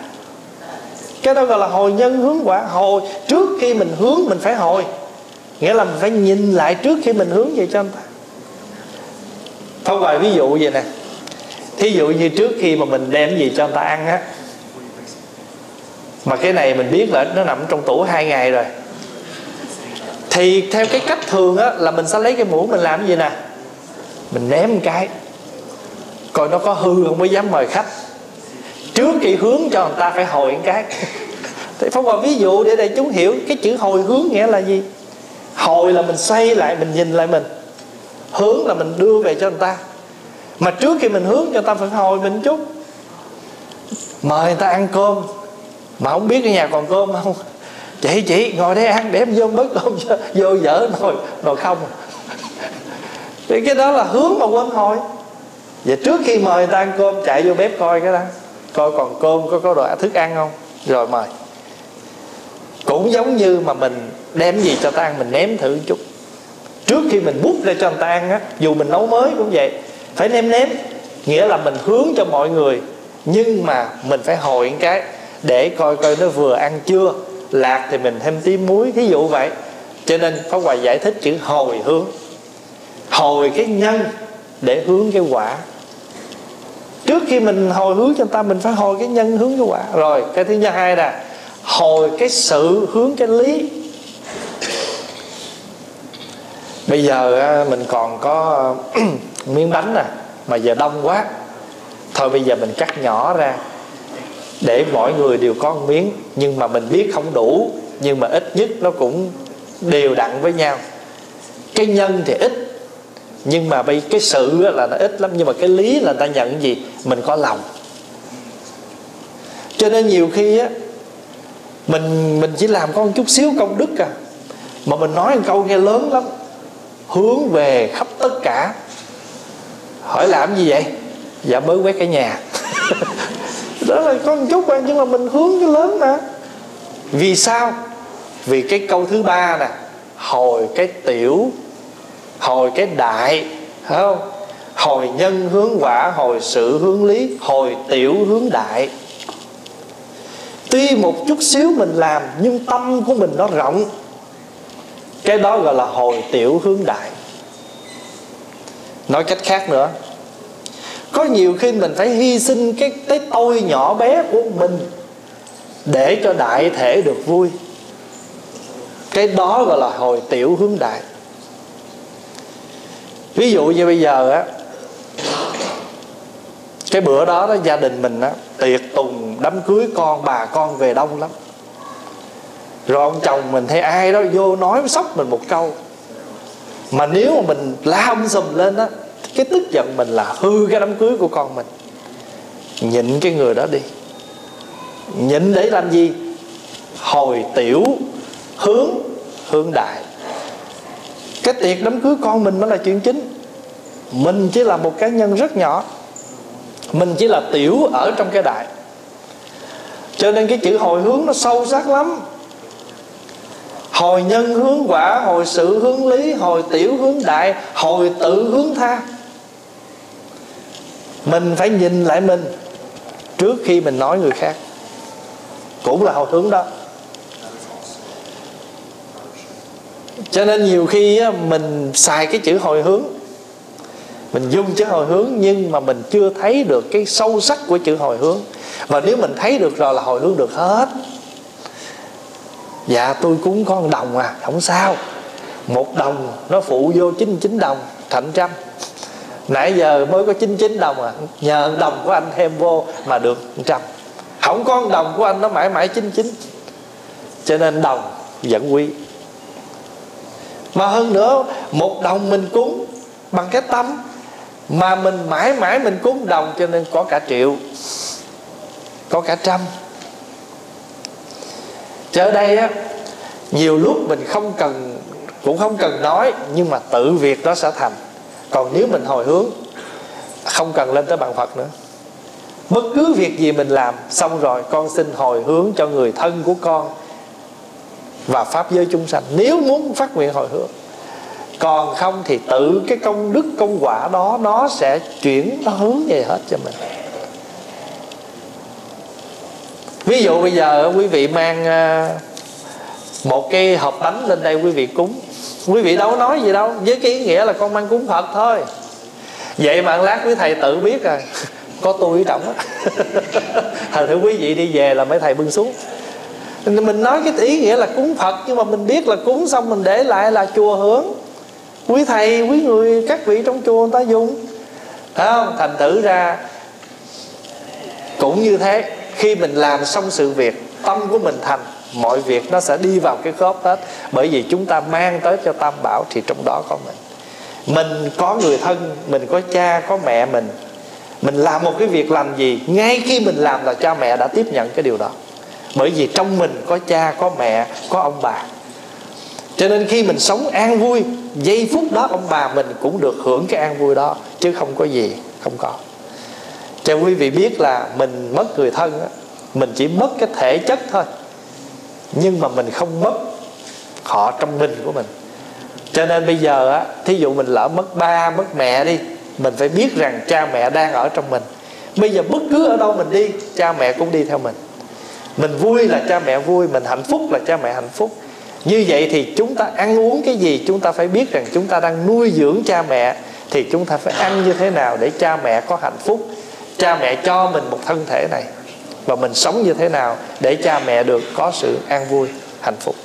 cái đó gọi là hồi nhân hướng quả. Hồi trước khi mình hướng, mình phải hồi. Nghĩa là mình phải nhìn lại trước khi mình hướng về cho anh ta. Thôi vài ví dụ vậy nè. Thí dụ như trước khi mà mình đem gì cho người ta ăn á, Mà cái này mình biết là nó nằm trong tủ hai ngày rồi, Thì theo cái cách thường á, Là mình sẽ lấy cái muỗng mình làm cái gì nè? Mình ném một cái. Coi nó có hư không mới dám mời khách. Trước khi hướng cho người ta phải hồi một cái Thì Phong vào ví dụ để để chúng hiểu Cái chữ hồi hướng nghĩa là gì? Hồi là mình xoay lại, Mình nhìn lại mình. Hướng là mình đưa về cho người ta. Mà trước khi mình hướng cho người ta phải hồi mình chút. Mời người ta ăn cơm. Mà không biết ở nhà còn cơm không? Chị chị ngồi đây ăn để em vô bớt cơm cho, vô dở nồi nồi không. Thì cái đó là hướng mà quên hồi. Và trước khi mời người ta ăn cơm, chạy vô bếp coi cái đó coi còn cơm có có đồ thức ăn không? Rồi mời. Cũng giống như mà mình đem gì cho ta ăn, mình ném thử chút. Trước khi mình bút ra cho người ta ăn á, dù mình nấu mới cũng vậy, phải ném ném nghĩa là mình hướng cho mọi người, nhưng mà mình phải hồi một cái để coi coi nó vừa ăn chưa. Lạc thì mình thêm tí muối, thí dụ vậy. Cho nên Pháp Hòa giải thích chữ hồi hướng. Hồi cái nhân để hướng cái quả. Trước khi mình hồi hướng cho người ta, Mình phải hồi cái nhân hướng cái quả. Rồi, cái thứ hai là Hồi cái sự hướng cái lý. Bây giờ mình còn có ờ, miếng bánh nè, mà giờ đông quá. Thôi bây giờ mình cắt nhỏ ra, để mỗi người đều có một miếng. Nhưng mà mình biết không đủ, nhưng mà ít nhất nó cũng đều đặn với nhau. Cái nhân thì ít nhưng mà bây cái sự là nó ít lắm, nhưng mà cái lý là ta nhận gì? Mình có lòng. Cho nên nhiều khi á, mình mình chỉ làm có một chút xíu công đức à mà mình nói một câu nghe lớn lắm, hướng về khắp tất cả. Hỏi làm gì vậy? Dạ mới quét cái nhà. Đó là có một chút quan nhưng mà mình hướng cái lớn mà. Vì sao? Vì cái câu thứ ba nè, hồi cái tiểu hồi cái đại phải không? Hồi nhân hướng quả, hồi sự hướng lý, hồi tiểu hướng đại. Tuy một chút xíu mình làm, nhưng tâm của mình nó rộng. Cái đó gọi là hồi tiểu hướng đại. Nói cách khác nữa, có nhiều khi mình phải hy sinh cái cái tôi nhỏ bé của mình để cho đại thể được vui. Cái đó gọi là hồi tiểu hướng đại ví dụ như bây giờ á, cái bữa đó đó, gia đình mình á, tiệc tùng đám cưới con, bà con về đông lắm. Rồi ông chồng mình thấy ai đó vô nói sốc mình một câu. Mà nếu mà mình la sùm lên á, cái tức giận mình là hư cái đám cưới của con mình. Nhịn cái người đó đi. Nhịn để làm gì? Hồi tiểu hướng hướng đại cái tiệc đám cưới con mình mới là chuyện chính. Mình chỉ là một cá nhân rất nhỏ. Mình chỉ là tiểu ở trong cái đại. Cho nên cái chữ hồi hướng nó sâu sắc lắm. Hồi nhân hướng quả, hồi sự hướng lý, hồi tiểu hướng đại, hồi tự hướng tha. Mình phải nhìn lại mình trước khi mình nói người khác. Cũng là hồi hướng đó. Cho nên nhiều khi mình xài cái chữ hồi hướng. Mình dùng chữ hồi hướng nhưng mà mình chưa thấy được cái sâu sắc của chữ hồi hướng. Và nếu mình thấy được rồi là hồi hướng được hết. Dạ tôi cúng con đồng à không sao. Một đồng nó phụ vô 99 đồng, thành trăm. Nãy giờ mới có 99 đồng à nhờ đồng của anh thêm vô mà được trăm. Không có đồng của anh nó mãi mãi 99 cho nên đồng vẫn quý mà hơn nữa, một đồng mình cúng bằng cái tâm mà mình mãi mãi mình cúng đồng cho nên có cả triệu, có cả trăm. Cho đây á, nhiều lúc mình không cần, cũng không cần nói, nhưng mà tự việc đó sẽ thành. Còn nếu mình hồi hướng, không cần lên tới bàn phật nữa. Bất cứ việc gì mình làm xong rồi, con xin hồi hướng cho người thân của con và pháp giới chúng sanh. Nếu muốn phát nguyện hồi hướng còn không thì tự cái công đức, công quả đó, nó sẽ chuyển nó hướng về hết cho mình. Ví dụ bây giờ quý vị mang à, một cái hộp bánh lên đây quý vị cúng. Quý vị đâu có nói gì đâu, với cái ý nghĩa là con mang cúng phật thôi. Vậy mà lát quý thầy tự biết à có tôi ở trọng á thành thử quý vị đi về là mấy thầy bưng xuống mình nói cái ý nghĩa là cúng phật, nhưng mà mình biết là cúng xong mình để lại là chùa hướng quý thầy, quý người, các vị trong chùa người ta dùng. Thấy không? Thành thử ra cũng như thế. Khi mình làm xong sự việc, tâm của mình thành, mọi việc nó sẽ đi vào cái khớp hết. Bởi vì chúng ta mang tới cho tam bảo thì trong đó có mình. Mình có người thân, mình có cha, có mẹ mình. Mình làm một cái việc làm gì, ngay khi mình làm là cha mẹ đã tiếp nhận cái điều đó bởi vì trong mình có cha, có mẹ, có ông bà. Cho nên khi mình sống an vui, giây phút đó ông bà mình cũng được hưởng cái an vui đó, chứ không có gì không có. Cho quý vị biết là mình mất người thân á, mình chỉ mất cái thể chất thôi. Nhưng mà mình không mất họ trong mình của mình. Cho nên bây giờ á, thí dụ mình lỡ mất ba, mất mẹ đi, mình phải biết rằng cha mẹ đang ở trong mình. Bây giờ bất cứ ở đâu mình đi, cha mẹ cũng đi theo mình mình vui là cha mẹ vui, mình hạnh phúc là cha mẹ hạnh phúc. Như vậy thì chúng ta ăn uống cái gì chúng ta phải biết rằng chúng ta đang nuôi dưỡng cha mẹ, thì chúng ta phải ăn như thế nào để cha mẹ có hạnh phúc. Cha mẹ cho mình một thân thể này, và mình sống như thế nào để cha mẹ được có sự an vui, hạnh phúc.